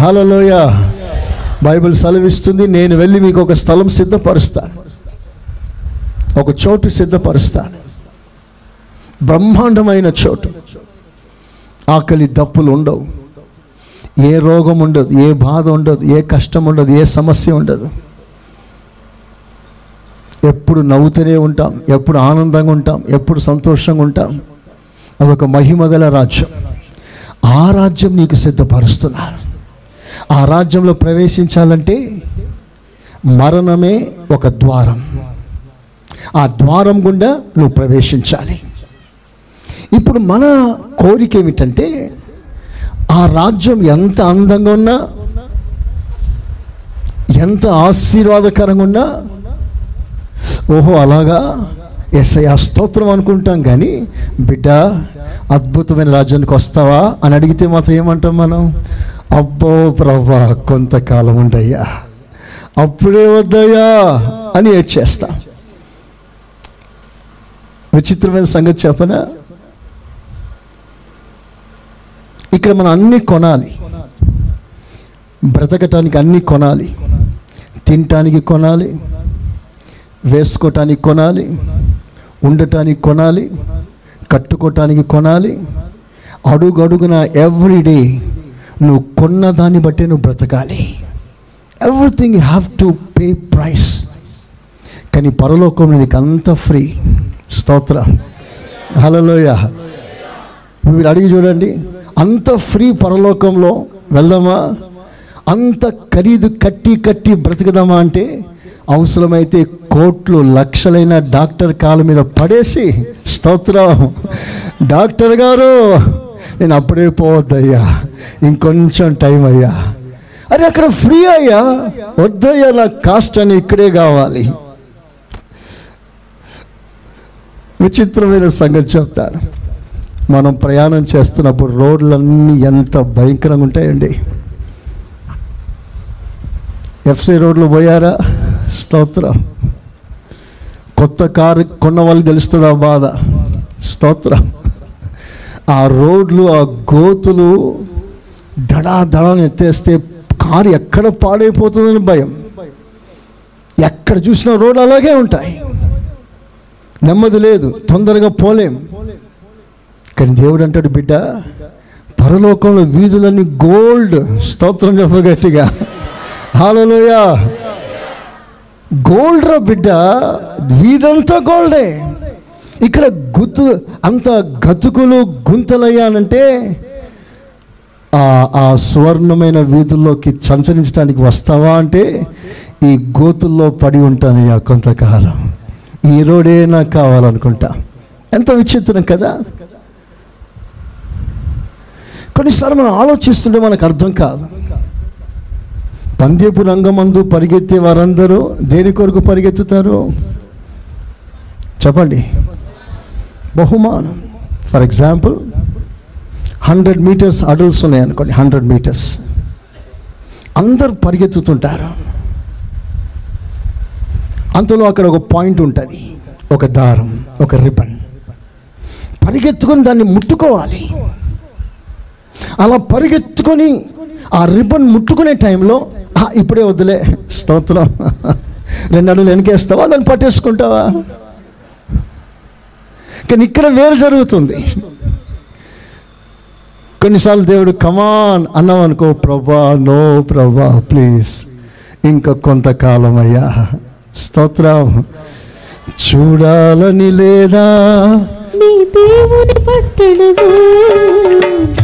హలోయ బైబిల్ సెలవిస్తుంది నేను వెళ్ళి మీకు ఒక స్థలం సిద్ధపరుస్తాను. ఒక చోటు సిద్ధపరుస్తాను. బ్రహ్మాండమైన చోటు. ఆకలి దప్పులు ఉండవు. ఏ రోగం ఉండదు ఏ బాధ ఉండదు ఏ కష్టం ఉండదు ఏ సమస్య ఉండదు. ఎప్పుడు నవ్వుతూనే ఉంటాం ఎప్పుడు ఆనందంగా ఉంటాం ఎప్పుడు సంతోషంగా ఉంటాం. అదొక మహిమగల రాజ్యం. ఆ రాజ్యం నీకు సిద్ధపరుస్తున్నాను ఆ రాజ్యంలో ప్రవేశించాలంటే మరణమే ఒక ద్వారం. ఆ ద్వారం గుండా నువ్వు ప్రవేశించాలి. ఇప్పుడు మన కోరిక ఏమిటంటే ఆ రాజ్యం ఎంత అందంగా ఉన్నా ఎంత ఆశీర్వాదకరంగా ఉన్నా ఓహో అలాగా ఎస్ఐ స్తోత్రం అనుకుంటాం కానీ బిడ్డ అద్భుతమైన రాజ్యానికి వస్తావా అని అడిగితే మాత్రం ఏమంటాం మనం? అబ్బో ప్రవ్వా కొంతకాలం ఉండయ్యా. అప్పుడే వద్దయ్యా అని ఏడ్చేస్తాం. విచిత్రమైన సంగతి చెప్పనా? ఇక్కడ మనం అన్ని కొనాలి. బ్రతకటానికి అన్ని కొనాలి. తినటానికి కొనాలి. వేసుకోవటానికి కొనాలి. ఉండటానికి కొనాలి. కట్టుకోవటానికి కొనాలి. అడుగడుగున ఎవ్రీడే నువ్వు కొన్న దాన్ని బట్టి నువ్వు బ్రతకాలి. Everything you have to pay price కానీ పరలోకంలో నీకు అంత ఫ్రీ స్తోత్ర. హలోయ మీరు అడిగి చూడండి. అంత ఫ్రీ పరలోకంలో వెళ్దామా? అంత ఖరీదు కట్టి కట్టి బ్రతుకుదామా అంటే అవసరమైతే కోట్లు లక్షలైన డాక్టర్ కాళ్ళ మీద పడేసి స్తోత్రం. డాక్టర్ గారు నేను అప్పుడే పోవద్దయ్యా. ఇంకొంచెం టైం అయ్యా. అరే అక్కడ ఫ్రీ అయ్యా. వద్దయ్యా నాకు కాస్ట్ అని ఇక్కడే కావాలి. విచిత్రమైన సంగతి చెప్తాను. మనం ప్రయాణం చేస్తున్నప్పుడు రోడ్లన్నీ ఎంత భయంకరంగా ఉంటాయండి. ఎఫ్సి రోడ్లు పోయారా? స్తోత్రం. కొత్త కారు కొన్న వాళ్ళు తెలుస్తుంది ఆ బాధ? స్తోత్రం. ఆ రోడ్లు ఆ గోతులు దడాదడాన్ని ఎత్తేస్తే కారు ఎక్కడ పాడైపోతుందని భయం. ఎక్కడ చూసిన రోడ్లు అలాగే ఉంటాయి. నెమ్మది లేదు తొందరగా పోలేం. కానీ దేవుడు అంటాడు బిడ్డ పరలోకంలో వీధులన్నీ గోల్డ్. స్తోత్రం చెప్పగట్టిగా హాలలోయ గోల్డ్ రా బిడ్డ వీధంతా గోల్డే. ఇక్కడ గుత్తు అంత గతుకులు గుంతలయ్యానంటే ఆ ఆ సువర్ణమైన వీధుల్లోకి సంచరించడానికి వస్తావా అంటే ఈ గోతుల్లో పడి ఉంటానయ్యా కొంతకాలం. ఈ రోడే నాకు కావాలనుకుంటా. ఎంత విచిత్రం కదా? కొన్నిసార్లు మనం ఆలోచిస్తుంటే మనకు అర్థం కాదు. పందేపు రంగమందు పరిగెత్తే వారందరూ దేని కొరకు పరిగెత్తుతారు? చెప్పండి. బహుమానం. For example hundred metres adults ఉన్నాయి అనుకోండి హండ్రెడ్ మీటర్స్ అందరు పరిగెత్తుతుంటారు. అంతలో అక్కడ ఒక పాయింట్ ఉంటుంది ఒక దారం ఒక రిబన్ పరిగెత్తుకొని దాన్ని ముట్టుకోవాలి. అలా పరిగెత్తుకొని ఆ రిబ్బన్ ముట్టుకునే టైంలో ఇప్పుడే వద్దులే స్తోత్రం. రెండు అడుగులు వెనకేస్తావా? దాన్ని పట్టేసుకుంటావా? కానీ ఇక్కడ వేరు జరుగుతుంది. కొన్నిసార్లు దేవుడు కమాన్ అన్నావనుకో ప్రభా నో ప్రభా ప్లీజ్ ఇంకా కొంతకాలం అయ్యా స్తోత్రం. చూడాలని లేదా? నీ దేవుని పట్టణము? లేదా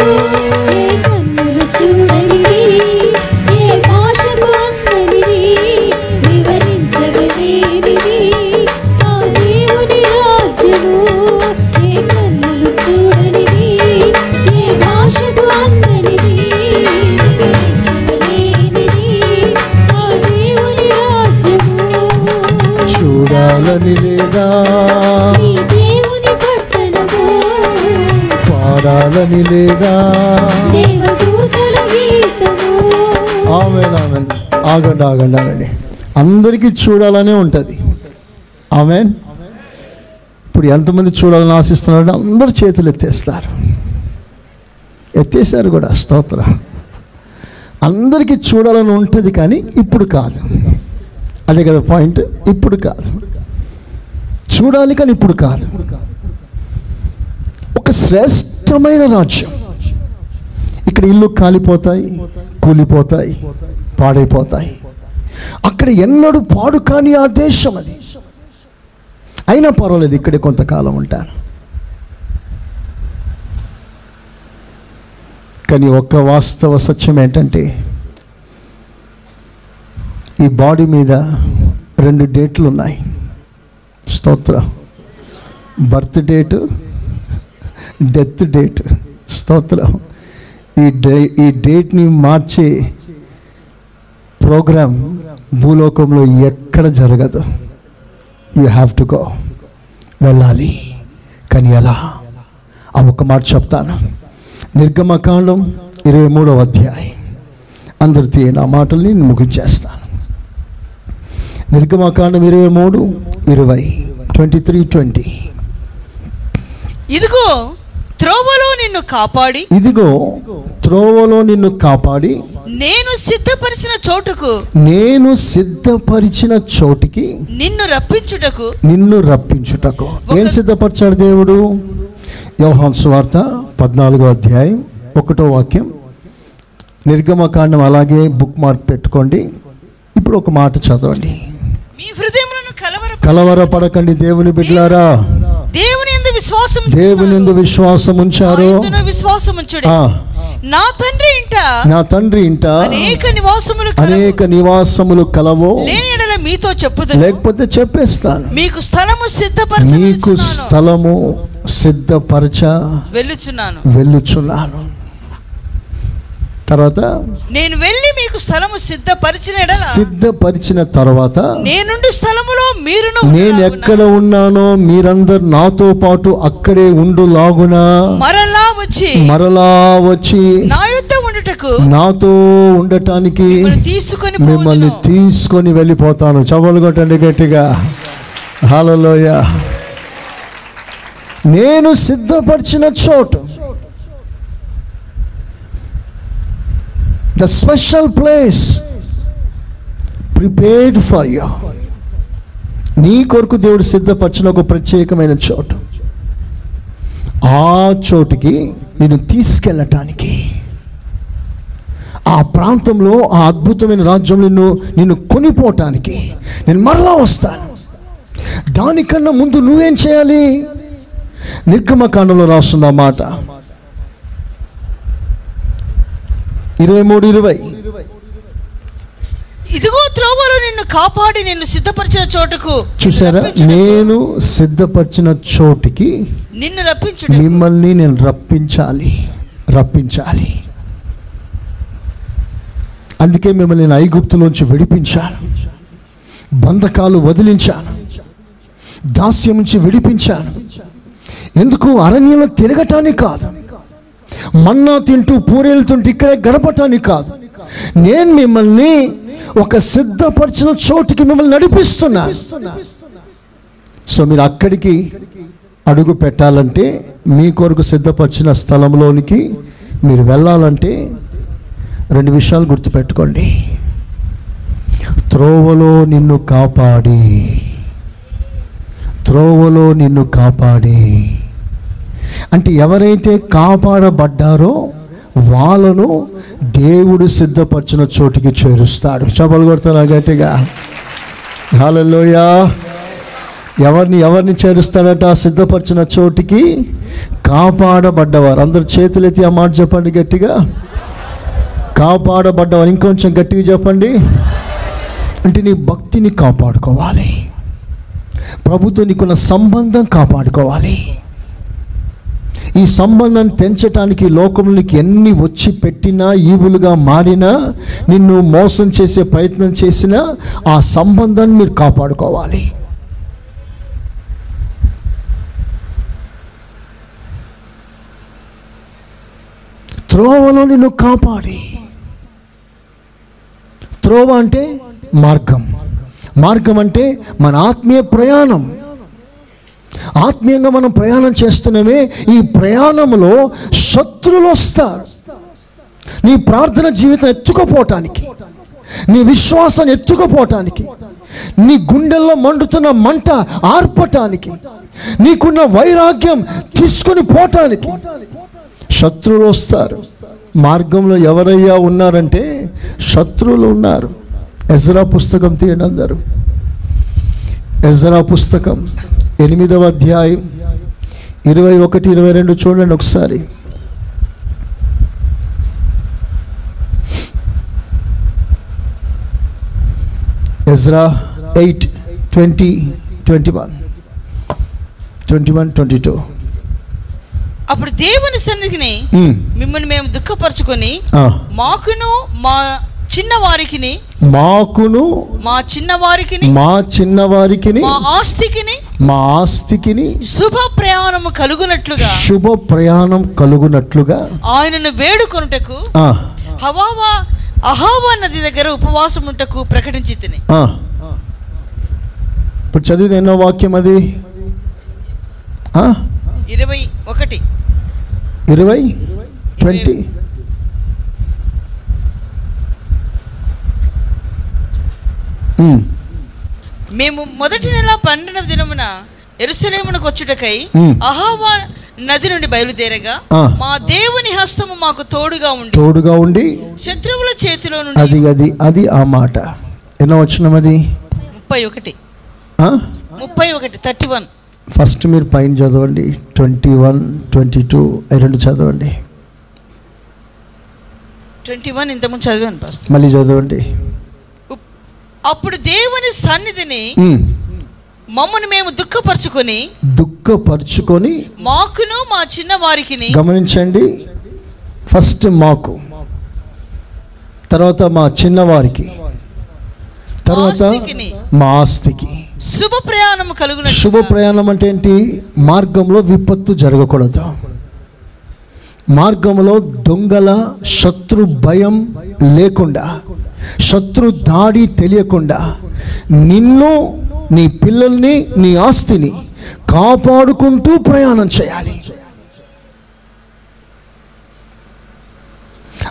చూడాలని లేదా? పాడాలని లేదా? దేవదూతల గీతము. ఆమె ఆగండి ఆగండి ఆగండి. అందరికీ చూడాలనే ఉంటుంది. ఆమె ఇప్పుడు ఎంతమంది చూడాలని ఆశిస్తున్నారంటే అందరు చేతులు ఎత్తేస్తారు. ఎత్తేసారు కూడా స్తోత్ర. అందరికీ చూడాలని ఉంటుంది కానీ ఇప్పుడు కాదు. అదే కదా పాయింట్ ఇప్పుడు కాదు. చూడాలి కానీ ఇప్పుడు కాదు. ఒక శ్రేష్టమైన రాజ్యం. ఇక్కడ ఇల్లు కాలిపోతాయి కూలిపోతాయి పాడైపోతాయి. అక్కడ ఎన్నడూ పాడు కాని ఆ దేశం అది. అయినా పర్వాలేదు ఇక్కడే కొంతకాలం ఉంటాను. కానీ ఒక్క వాస్తవ సత్యం ఏంటంటే ఈ బాడీ మీద రెండు డేట్లు ఉన్నాయి. స్తోత్ర. Birth date death date. స్తోత్రం. ఈ డే ఈ డేట్ని మార్చే ప్రోగ్రామ్ భూలోకంలో ఎక్కడ జరగదు. యూ హ్యావ్ టు గో వెళ్ళాలి. కానీ ఎలా? ఆ ఒక మాట చెప్తాను. నిర్గమకాండం ఇరవై మూడవ అధ్యాయం. అందరు తీయన ఆ మాటల్ని ముగించేస్తాను. నిర్గమకాండం ఇరవై మూడు ఇరవై. Twenty three twenty. ఇదిగో త్రోవలో నిన్ను కాపాడి. ఇదిగో త్రోవలో నిన్ను కాపాడి. నేను సిద్ధపరిచిన చోటుకు. నేను సిద్ధపరిచిన చోటికి నిన్ను రప్పించుటకు. నిన్ను రప్పించుటకు. ఏం సిద్ధపరిచాడు దేవుడు? యోహాన్ సువార్త పద్నాలుగో అధ్యాయం ఒకటో వాక్యం. నిర్గమకాండం అలాగే బుక్ మార్క్ పెట్టుకోండి. ఇప్పుడు ఒక మాట చదవండి. కలవరపడకండి దేవుని బిడ్డలారా. దేవుని యందు విశ్వాసం దేవుని ఎందు విశ్వాసం ఉంచారు. విశ్వాసం ఉంచుడి. నా తండ్రి ఇంట నా తండ్రి ఇంట అనేక నివాసములు. అనేక నివాసములు కలవో. ఎడల మీతో చెప్పుదు లేకపోతే చెప్పేస్తాను. మీకు స్థలము సిద్ధపరచు స్థలము సిద్ధపరచ వెళ్ళుచున్నాను. వెళ్ళుచున్నాను. తర్వాత నేను వెళ్ళి మీకు స్థలము సిద్ధపరిచిన సిద్ధపరిచిన తర్వాత నేనుండి స్థలములో మీరును నేను. ఎక్కడ ఉన్నానో మీరందరు నాతో పాటు అక్కడే ఉండు లాగునా. మరలా వచ్చి మరలా వచ్చి నా యుద్ధ ఉండుటకు నాతో ఉండటానికి తీసుకొని మిమ్మల్ని. తీసుకొని వెళ్ళిపోతాను. చవలు కొట్టండి గట్టిగా. హాలలోయ నేను సిద్ధపరిచిన చోటు. The special place prepared for you నీ కొరకు దేవుడు సిద్ధపరిచిన ఒక ప్రత్యేకమైన చోటు. ఆ చోటుకి నేను తీసుకెళ్ళటానికి. ఆ ప్రాంతంలో ఆ అద్భుతమైన రాజ్యం నిన్ను నిన్ను కొనిపోవటానికి. నేను మరలా వస్తాను. దానికన్నా ముందు నువ్వేం చేయాలి? నిర్గమకాండంలో రాస్తుంది ఆ మాట. ఇరవై మూడు ఇరవై. ఇదిగో త్రోవలో నిన్ను కాపాడి నిన్ను సిద్ధపరిచిన చోటుకు. చూసారా? నేను సిద్ధపరిచిన చోటికి నిన్ను రప్పించుటకు మిమ్మల్ని నేను రప్పించాలి. రప్పించాలి. అందుకే మిమ్మల్ని నేను ఐగుప్తులోంచి విడిపించాను. బంధకాలు వదిలించాను. దాస్యం నుంచి విడిపించాను. ఎందుకు? అరణ్యంలో తిరగటానికి కాదు. మన్నా తింటూ పూరేలుతుంటే ఇక్కడే గడపటానికి కాదు. నేను మిమ్మల్ని ఒక సిద్ధపరిచిన చోటికి మిమ్మల్ని నడిపిస్తున్నా. సో మీరు అక్కడికి అడుగు పెట్టాలంటే మీ కొరకు సిద్ధపరిచిన స్థలంలోనికి మీరు వెళ్ళాలంటే రెండు విషయాలు గుర్తుపెట్టుకోండి. త్రోవలో నిన్ను కాపాడి. త్రోవలో నిన్ను కాపాడి. అంటే ఎవరైతే కాపాడబడ్డారో వాళ్ళను దేవుడు సిద్ధపరిచిన చోటికి చేరుస్తాడు. చపలు కొడతారా గట్టిగా? హలోయా ఎవరిని ఎవరిని చేరుస్తాడట? సిద్ధపరిచిన చోటికి కాపాడబడ్డవారు. అందరు చేతులెత్తి ఆ మాట చెప్పండి గట్టిగా. కాపాడబడ్డవారు. ఇంకొంచెం గట్టిగా చెప్పండి. అంటే నీ భక్తిని కాపాడుకోవాలి. ప్రభుతో నీకున్న సంబంధం కాపాడుకోవాలి. ఈ సంబంధం తెంచటానికి లోకంలోకి ఎన్ని వచ్చి పెట్టినా ఈవులుగా మారినా నిన్ను మోసం చేసే ప్రయత్నం చేసినా ఆ సంబంధాన్ని మీరు కాపాడుకోవాలి. త్రోవలో నిన్ను కాపాడి. త్రోవ అంటే మార్గం. మార్గం అంటే మన ఆత్మీయ ప్రయాణం. ఆత్మీయంగా మనం ప్రయాణం చేస్తున్నామే ఈ ప్రయాణంలో శత్రులు వస్తారు. నీ ప్రార్థన జీవితం ఎత్తుకుపోవటానికి నీ విశ్వాసాన్ని ఎత్తుకుపోవటానికి నీ గుండెల్లో మండుతున్న మంట ఆర్పటానికి నీకున్న వైరాగ్యం తీసుకుని పోవటానికి శత్రువులు వస్తారు. మార్గంలో ఎవరయ్యా ఉన్నారంటే శత్రువులు ఉన్నారు. ఎజరా పుస్తకం తీయండి అందరు. ఎజరా పుస్తకం. ఎనిమిదవ అధ్యాయం ఇరవై ఒకటి ఇరవై రెండు చూడండి ఒకసారి. Ezra eight twenty twenty one twenty one twenty two అప్పుడు దేవుని సన్నిధిని మిమ్మల్ని మేము దుఃఖపరచుకొని మాకును మా చిన్న వారికిని మాకును మా చిన్న వారికిని మా చిన్నవారికిని మా ఆస్తికిని మా ఆస్తికిని శుభ ప్రయాణము కలుగునట్లుగా శుభ ప్రయాణం కలుగునట్లుగా ఆయనను వేడుకొనుటకు హవావా అహావా నది దగ్గర ఉపవాసం ఉంటకు ప్రకటించి తిని. ఇప్పుడు చదివిన ఎన్నో వాక్యం అది? ఇరవై ఒకటి. ఇరవై ట్వంటీ? మేము మొదటి నెల పన్నెండవ దినమున ఎరుసలేమునకు వచ్చుటకై. అహావా నది నుండి బయలుదేరగా. మా దేవుని హస్తము మాకు తోడుగా ఉండి తోడుగా ఉండి శత్రువుల చేతిలో అది నుండి అది అది ఆ మాట. ఎన్నో వచ్చినాం అది? ముప్పై ఒకటి? ముప్పై ఒకటి థర్టీ వన్. ఫస్ట్ మీరు పైన చదవండి. ట్వంటీ వన్ ట్వంటీ టూ రెండు చదవండి. ట్వంటీ వన్ ఇంతకుముందు చదివాను ఫస్ట్ మళ్ళీ చదవండి. అప్పుడు దేవుని సన్నిధిని. మమ్మను మేము దుఃఖపరచుకొని దుఃఖపరుచుకొని మాకును మా చిన్న వారికిని గమనించండి. ఫస్ట్ మాకు తర్వాత మా చిన్నవారికి తర్వాత. మా ఆస్తికి. శుభ ప్రయాణము కలుగున శుభ ప్రయాణం అంటే ఏంటి? మార్గంలో విపత్తు జరగకూడదు? మార్గంలో దొంగల శత్రు భయం లేకుండా శత్రు దాడి తెలియకుండా నిన్ను నీ పిల్లల్ని నీ ఆస్తిని కాపాడుకుంటూ ప్రయాణం చేయాలి.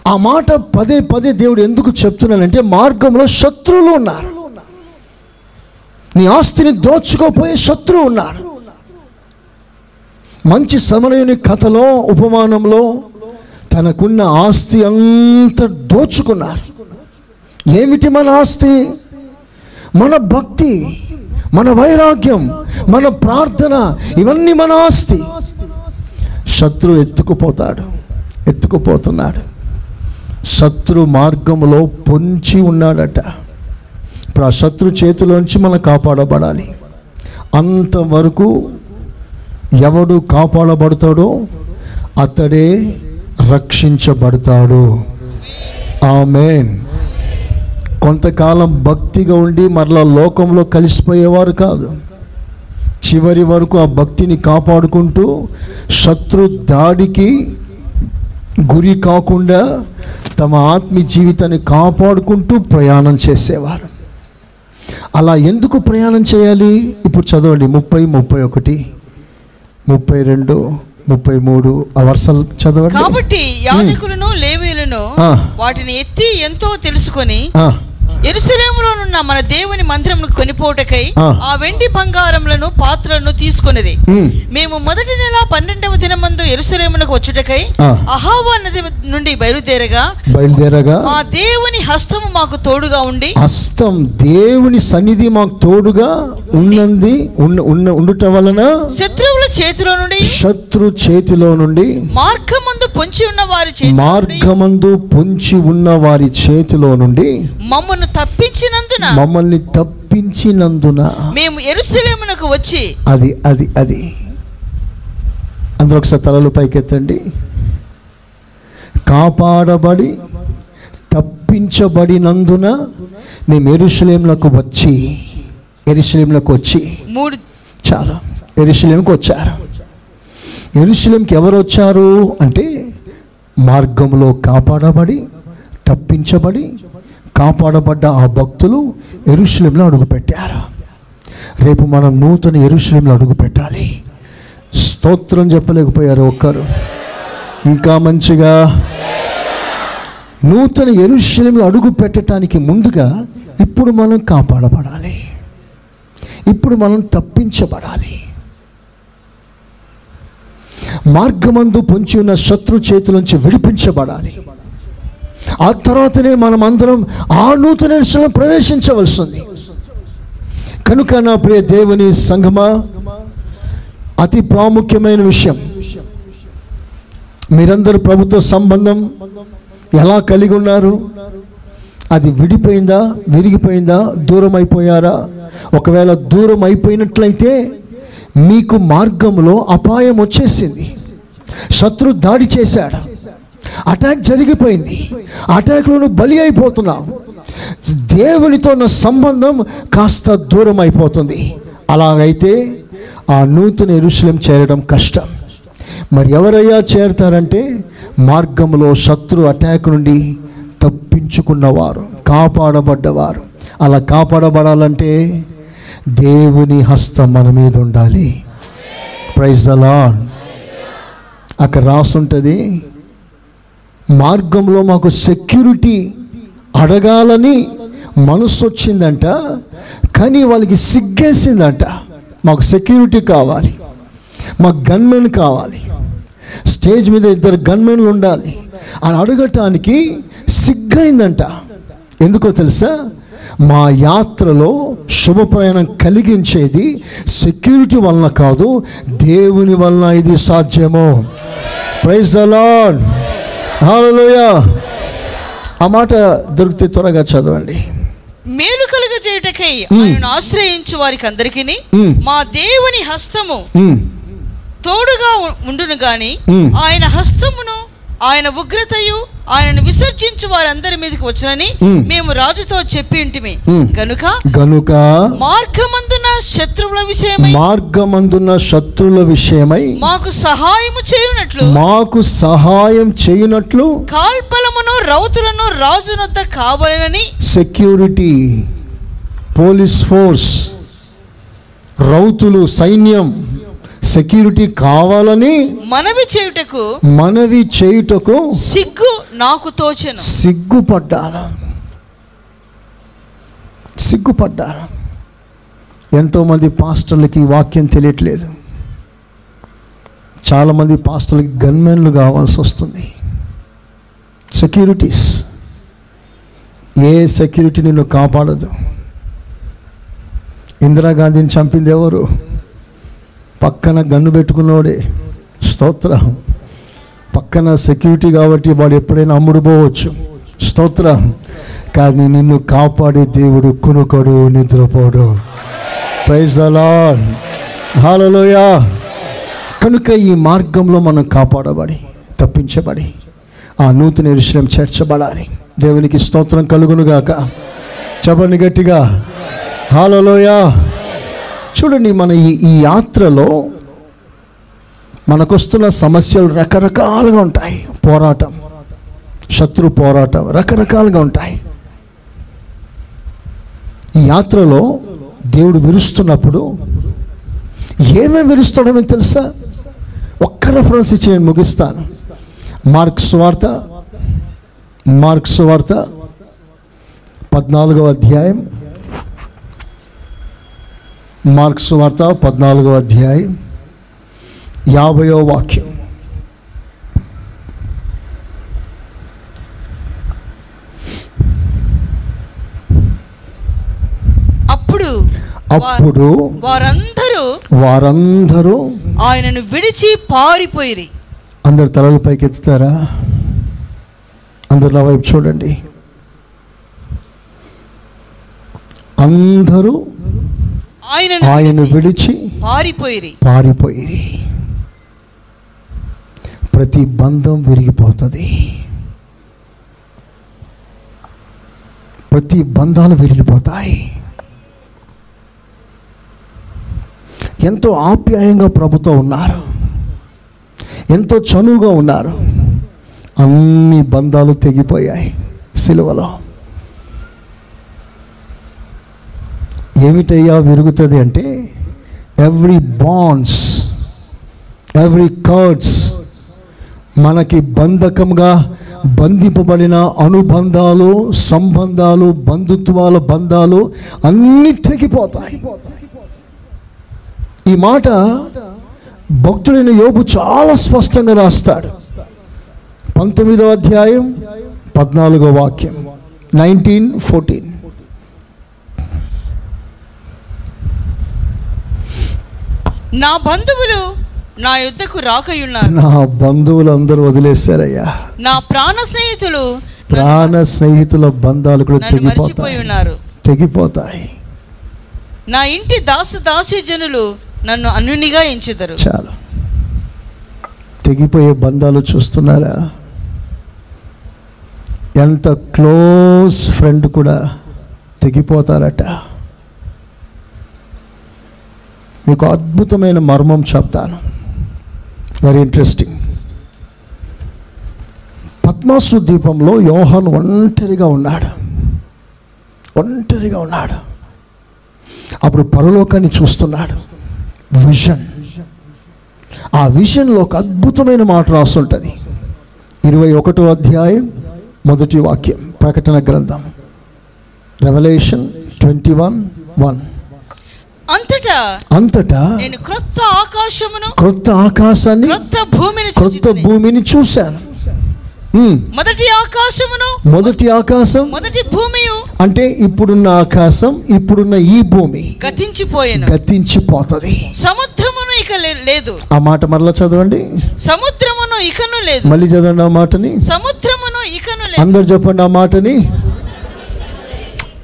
ఆ మాట పదే పదే దేవుడు ఎందుకు చెప్తున్నానంటే మార్గంలో శత్రువులు ఉన్నారు. నీ ఆస్తిని దోచుకోపోయే శత్రువు ఉన్నారు. మంచి సమరయుని కథలో ఉపమానంలో తనకున్న ఆస్తి అంత దోచుకున్నారు. ఏమిటి మన ఆస్తి? మన భక్తి మన వైరాగ్యం మన ప్రార్థన ఇవన్నీ మన ఆస్తి. శత్రు ఎత్తుకుపోతాడు ఎత్తుకుపోతున్నాడు. శత్రు మార్గంలో పొంచి ఉన్నాడట. ఇప్పుడు ఆ శత్రు చేతిలోంచి మనం కాపాడబడాలి. అంతవరకు ఎవడు కాపాడబడతాడో అతడే రక్షించబడతాడు. ఆమెన్. కొంతకాలం భక్తిగా ఉండి మరలా లోకంలో కలిసిపోయేవారు కాదు. చివరి వరకు ఆ భక్తిని కాపాడుకుంటూ శత్రు దాడికి గురి కాకుండా తమ ఆత్మీయ జీవితాన్ని కాపాడుకుంటూ ప్రయాణం చేసేవారు. అలా ఎందుకు ప్రయాణం చేయాలి? ఇప్పుడు చదవండి ముప్పై ముప్పై ఒకటి. ముప్పై రెండు ముప్పై మూడు ఆ వర్షాలు చదవండి కాబట్టి యాజకులను లేవీలను ఆ. వాటిని ఎత్తి ఎంతో తెలుసుకొని ఆ, ఎరుసలేములోనున్న మన దేవుని మందిరమును కొనిపోటకై ఆ. ఆ వెండి బంగారములను పాత్రలను తీసుకొనిది ఉమ్, మేము మొదటి నెల పన్నెండవ దినమందు ఎరుసలేమునకు వచ్చుటకై ఆ. అహావా నది నుండి బయలుదేరగా బయలుదేరగా మా దేవుని హస్తము మాకు తోడుగా ఉండి హస్తం దేవుని సన్నిధి మాకు తోడుగా ఉన్నది ఉన్న ఉన్న ఉండుట వలన శత్రువుల చేతిలో నుండి శత్రు చేతిలో నుండి మార్గమందు పొంచి ఉన్న వారి మార్గమందు పొంచి ఉన్న వారి చేతిలో నుండి మమ్మను తప్పించినందున మమ్మల్ని తప్పించినందున మేము ఎరుసలేమునకు వచ్చి అది అది అది. అందరూ ఒకసారి తలలు పైకెత్తండి. కాపాడబడి తప్పించబడినందున మేము ఎరుషలేంలకు వచ్చి ఎరుషలేంలకు వచ్చి మూడు చాలా. ఎరుశలేంకి వచ్చారు. ఎరుశలేంకి ఎవరు వచ్చారు అంటే మార్గంలో కాపాడబడి తప్పించబడి కాపాడబడ్డ ఆ భక్తులు ఎరుశలంలో అడుగుపెట్టారు. రేపు మనం నూతన ఎరుశలంలో అడుగు పెట్టాలి స్తోత్రం చెప్పలేకపోయారు ఒక్కరు. ఇంకా మంచిగా నూతన ఎరుశలంలో అడుగు పెట్టడానికి ముందుగా ఇప్పుడు మనం కాపాడబడాలి. ఇప్పుడు మనం తప్పించబడాలి. మార్గమందు పొంచి ఉన్న శత్రు చేతుల నుంచి విడిపించబడాలి. ఆ తర్వాతనే మనం అందరం ఆ నూతన ప్రవేశించవలసింది. కనుక నా ప్రియ దేవుని సంగమా అతి ప్రాముఖ్యమైన విషయం. మీరందరూ ప్రభుత్వ సంబంధం ఎలా కలిగి ఉన్నారు? అది విడిపోయిందా విరిగిపోయిందా దూరం అయిపోయారా ఒకవేళ దూరం అయిపోయినట్లయితే మీకు మార్గంలో అపాయం వచ్చేసింది. శత్రు దాడి చేశాడు. అటాక్ జరిగిపోయింది. అటాక్లో నువ్వు బలి అయిపోతున్నావు దేవునితో ఉన్న సంబంధం కాస్త దూరం అయిపోతుంది. అలాగైతే ఆ నూతన ఎరుశలం చేరడం కష్టం. మరి ఎవరయ్యా చేరుతారంటే మార్గంలో శత్రు అటాక్ నుండి తప్పించుకున్నవారు కాపాడబడ్డవారు. అలా కాపాడబడాలంటే దేవుని హస్తం మన మీద ఉండాలి. ప్రైజ్ అలాన్ అక్కడ రాసుంటుంది మార్గంలో మాకు సెక్యూరిటీ అడగాలని మనసు వచ్చిందంట కానీ వాళ్ళకి సిగ్గేసిందంట. మాకు సెక్యూరిటీ కావాలి. మాకు గన్మెన్ కావాలి. స్టేజ్ మీద ఇద్దరు గన్మెన్లు ఉండాలి. అని అడగటానికి సిగ్గైందంట. ఎందుకో తెలుసా? మా యాత్రలో శుభ ప్రయాణం కలిగించేది సెక్యూరిటీ వలన కాదు దేవుని వలన ఇది సాధ్యము. ప్రైజ్ హల్లెలూయా ఆ మాట దొరికితే త్వరగా చదవండి. మేలు కలుగ చేయుటకై ఆయనను ఆశ్రయించు వారికి అందరికీ మ్. దేవుని హస్తము తోడుగా ఉండును గాని. ఆయన హస్తమును ఆయన ఉగ్రతయు ఆయనను విసర్జించు వారందరి మీదకి వచ్చునని. మేము రాజుతో చెప్పి ఇంటిమి మ్. గనుక గనుక మార్గమందున శత్రువుల విషయమై మార్గమందున్న శత్రుల విషయమై మాకు సహాయము చేయునట్లు మాకు సహాయం చేయనట్లు కాల్బలమును రౌతులను రాజునొద్ద కావాలనని సెక్యూరిటీ పోలీస్ ఫోర్స్ రౌతులు సైన్యం సెక్యూరిటీ కావాలని మనవి చేయుటకు మనవి చేయుటకు సిగ్గు నాకు తోచెను. సిగ్గుపడ్డాను. సిగ్గుపడ్డాను. ఎంతోమంది పాస్టర్లకి వాక్యం తెలియట్లేదు. చాలామంది పాస్టర్లకి గన్మెన్లు కావాల్సి వస్తుంది. సెక్యూరిటీస్. ఏ సెక్యూరిటీ నిన్ను కాపాడదు? ఇందిరాగాంధీని చంపింది ఎవరు? పక్కన గన్ను పెట్టుకున్నోడే. స్తోత్ర. పక్కన సెక్యూరిటీ కాబట్టి వాడు ఎప్పుడైనా అమ్ముడు పోవచ్చు స్తోత్ర. కానీ నిన్ను కాపాడే దేవుడు కునుకడు నిద్రపోడు. ప్రైజ్ అలాన్ హాలలోయా కనుక ఈ మార్గంలో మనం కాపాడబడి తప్పించబడి ఆ నూతన విషయం చేర్చబడాలి. దేవునికి స్తోత్రం కలుగునుగాక. చెప్పండి గట్టిగా. హాలలోయా చూడండి మన ఈ ఈ యాత్రలో మనకొస్తున్న సమస్యలు రకరకాలుగా ఉంటాయి. పోరాటం శత్రు పోరాటం రకరకాలుగా ఉంటాయి. ఈ యాత్రలో దేవుడు విరుస్తున్నప్పుడు ఏమేమి విరుస్తాడో మీకు తెలుసా? ఒక్క రెఫరెన్స్ ఇచ్చి నేను ముగిస్తాను. మార్క్స్ వార్త మార్క్స్ వార్త పద్నాలుగవ అధ్యాయం మార్క్స్ వార్త పద్నాలుగవ అధ్యాయం యాభయో వాక్యం. అప్పుడు అప్పుడు వారందరూ వారందరూ ఆయనను విడిచి పారిపోయిరి. అందరు తలలు పైకి ఎత్తుతారా అందరు నా వైపు చూడండి. అందరూ ఆయనను విడిచి విడిచి పారిపోయిరి. పారిపోయిరి. ప్రతి బంధం విరిగిపోతుంది. ప్రతి బంధాలు విరిగిపోతాయి. ఎంతో ఆప్యాయంగా ప్రభుతో ఉన్నారు. ఎంతో చనువుగా ఉన్నారు. అన్ని బంధాలు తెగిపోయాయి. సిలువలో ఏమిటయ్యా విరుగుతుంది అంటే ఎవ్రీ బాండ్స్ ఎవ్రీ కర్డ్స్ మనకి బంధకంగా బంధింపబడిన అనుబంధాలు సంబంధాలు బంధుత్వాల బంధాలు అన్నీ తెగిపోతాయి. ఈ మాట భక్తుడైన యోబు చాలా స్పష్టంగా రాస్తాడు. పంతొమ్మిదో అధ్యాయం పద్నాలుగో వాక్యం నైన్టీన్ ఫోర్టీన్ నా బంధువులు నా యుద్ధకు రాకయున్నారు. నా బంధువులు అందరూ వదిలేశారయ్యా. నా ప్రాణ స్నేహితులు ప్రాణ స్నేహితుల బంధాలు కూడా తెగిపోతాయి. ఉన్నారు తెగిపోతాయి. నా ఇంటి దాసు దాసి జనులు నన్ను అన్యునిగా ఎంచుదరు. చాలు. తెగిపోయే బంధాలు చూస్తున్నారా? ఎంత క్లోజ్ ఫ్రెండ్ కూడా తెగిపోతారట. మీకు అద్భుతమైన మర్మం చెప్తాను. వెరీ ఇంట్రెస్టింగ్ పద్మాసు ద్వీపంలో యోహాన్ ఒంటరిగా ఉన్నాడు. ఒంటరిగా ఉన్నాడు. అప్పుడు పరలోకాన్ని చూస్తున్నాడు. విజన్ ఆ విజన్లో ఒక అద్భుతమైన మాట రాస్తుంటుంది ఇరవై ఒకటో అధ్యాయం మొదటి వాక్యం ప్రకటన గ్రంథం. రెవల్యూషన్ ట్వంటీ వన్ వన్ అంతటా అంతటా నేను క్రొత్త ఆకాశమును క్రొత్త ఆకాశాన్ని క్రొత్త భూమిని క్రొత్త. భూమిని చూశాను. మొదటి ఆకాశమును మొదటి ఆకాశం మొదటి భూమియు అంటే ఇప్పుడున్న ఆకాశం ఇప్పుడున్న ఈ భూమి గతించిపోయాను. గతించిపోతుంది. సముద్రమును ఇక లేదు. ఆ మాట మరలా చదవండి. సముద్రమును ఇకను లేదు. మళ్ళీ చదవండి ఆ మాటని. సముద్రమును ఇకను లేదు. అందరు చెప్పండి ఆ మాటని.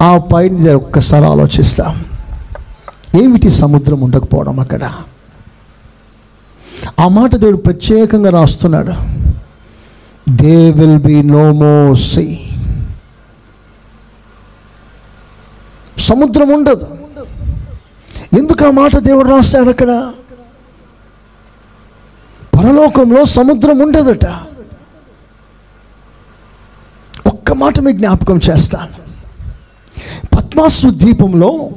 ఆ పైన ఒక్కసారి ఆలోచిస్తాం. ఏమిటి సముద్రం ఉండకపోవడం అక్కడ? ఆ మాట దేవుడు ప్రత్యేకంగా రాస్తున్నాడు. There will be no more sea సముద్రం ఉండదు. ఎందుకు ఆ మాట దేవుడు రాస్తాడు అక్కడ? పరలోకంలో సముద్రం ఉండదట. ఒక్క మాట మీకు జ్ఞాపకం చేస్తాను. పద్మాసు ద్వీపంలో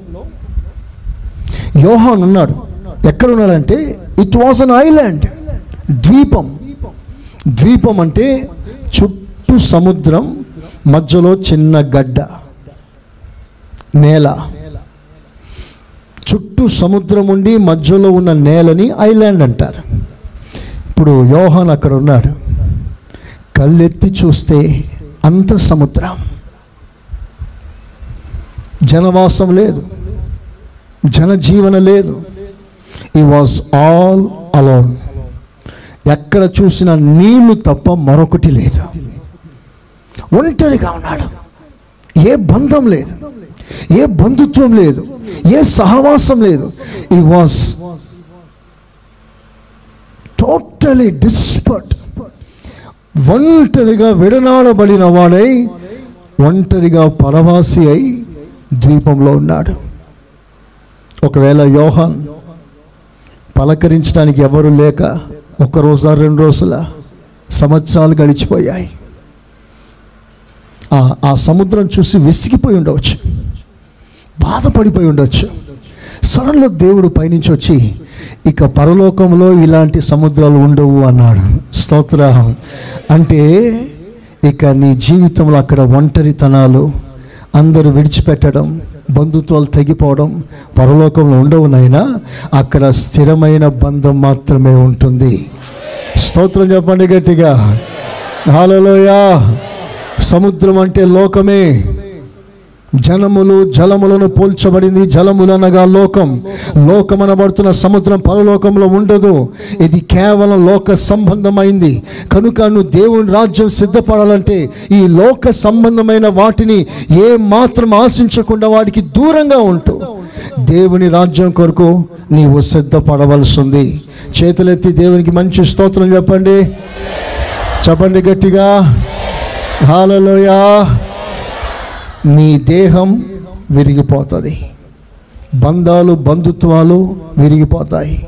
యోహాన్ ఉన్నాడు ఎక్కడ ఉన్నాడంటే ఇట్ వాజ్ అన్ ఐలాండ్ ద్వీపం. ద్వీపం అంటే చుట్టూ సముద్రం మధ్యలో చిన్న గడ్డ నేల. చుట్టూ సముద్రం ఉండి మధ్యలో ఉన్న నేలని ఐలాండ్ అంటారు. ఇప్పుడు యోహాన్ అక్కడ ఉన్నాడు. కళ్ళెత్తి చూస్తే అంత సముద్రం. జనవాసం లేదు. జనజీవన లేదు. ఈ వాజ్ ఆల్ అలోన్ ఎక్కడ చూసిన నీళ్ళు తప్ప మరొకటి లేదు. ఒంటరిగా ఉన్నాడు. ఏ బంధం లేదు. ఏ బంధుత్వం లేదు. ఏ సహవాసం లేదు. ఈ వాజ్ టోటలీ డిస్పర్ట్ ఒంటరిగా విడనాడబడిన వాడై ఒంటరిగా పరవాసి అయి ద్వీపంలో ఉన్నాడు. ఒకవేళ యోహాన్ పలకరించడానికి ఎవరు లేక ఒక రోజా రెండు రోజుల సంవత్సరాలు గడిచిపోయాయి. ఆ- సముద్రం చూసి విసిగిపోయి ఉండవచ్చు బాధపడిపోయి ఉండవచ్చు. సడన్లో దేవుడు పైనుంచి వచ్చి ఇక పరలోకంలో ఇలాంటి సముద్రాలు ఉండవు అన్నాడు. స్తోత్ర. అంటే ఇక నీ జీవితంలో అక్కడ ఒంటరితనాలు అందరూ విడిచిపెట్టడం బంధుత్వాలు తగ్గిపోవడం పరలోకంలో ఉండవు నాయనా. అక్కడ స్థిరమైన బంధం మాత్రమే ఉంటుంది. స్తోత్రం చెప్పండి గట్టిగా. హాలలోయా సముద్రం అంటే లోకమే. జనములు జలములను పోల్చబడింది జలములనగా లోకం. లోకమనబడుతున్న సముద్రం పరలోకంలో ఉండదు. ఇది కేవలం లోక సంబంధమైంది. కనుక నువ్వు దేవుని రాజ్యం సిద్ధపడాలంటే ఈ లోక సంబంధమైన వాటిని ఏ మాత్రం ఆశించకుండా వాటికి దూరంగా ఉంటూ. దేవుని రాజ్యం కొరకు నీవు సిద్ధపడవలసింది. చేతులెత్తి దేవునికి మంచి స్తోత్రం చెప్పండి. చెప్పండి గట్టిగా. హాలలోయా నీ దేహం విరిగిపోతుంది. బంధాలు బంధుత్వాలు విరిగిపోతాయి.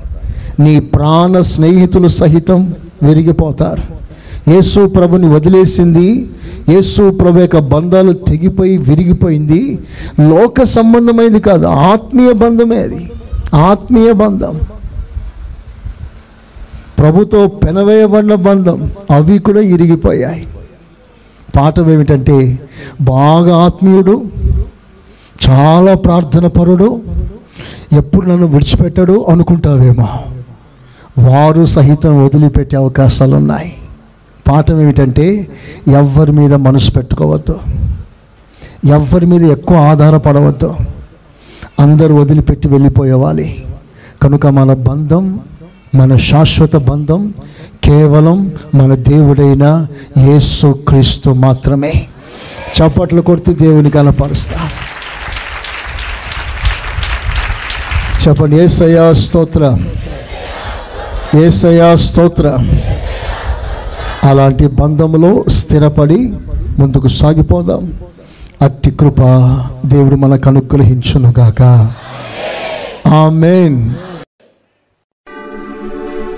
నీ ప్రాణ స్నేహితులు సహితం విరిగిపోతారు. యేసు ప్రభుని వదిలేసింది. యేసు ప్రభు యొక్క బంధాలు తెగిపోయి విరిగిపోయింది. లోక సంబంధమైనది కాదు ఆత్మీయ బంధమే అది. ఆత్మీయ బంధం. ప్రభుతో పెనవేయబడిన బంధం అవి కూడా ఇరిగిపోయాయి. పాఠం ఏమిటంటే బాగా ఆత్మీయుడు చాలా ప్రార్థన పరుడు ఎప్పుడు నన్ను విడిచిపెట్టాడు అనుకుంటావేమో. వారు సహితం వదిలిపెట్టే అవకాశాలు ఉన్నాయి పాఠం ఏమిటంటే ఎవరి మీద మనసు పెట్టుకోవద్దు. ఎవరి మీద ఎక్కువ ఆధారపడవద్దు. అందరూ వదిలిపెట్టి వెళ్ళిపోయేవాలి. కనుక మన బంధం మన శాశ్వత బంధం కేవలం మన దేవుడైన యేసు క్రీస్తు మాత్రమే. చప్పట్లు కొడుతూ దేవుని కనపరుస్తా చెప్పండి ఏసయా స్తోత్ర. ఏసయా స్తోత్ర. అలాంటి బంధములో స్థిరపడి ముందుకు సాగిపోదాం. అట్టి కృప దేవుడు మనకు అనుగ్రహించునుగాక. ఆమెన్.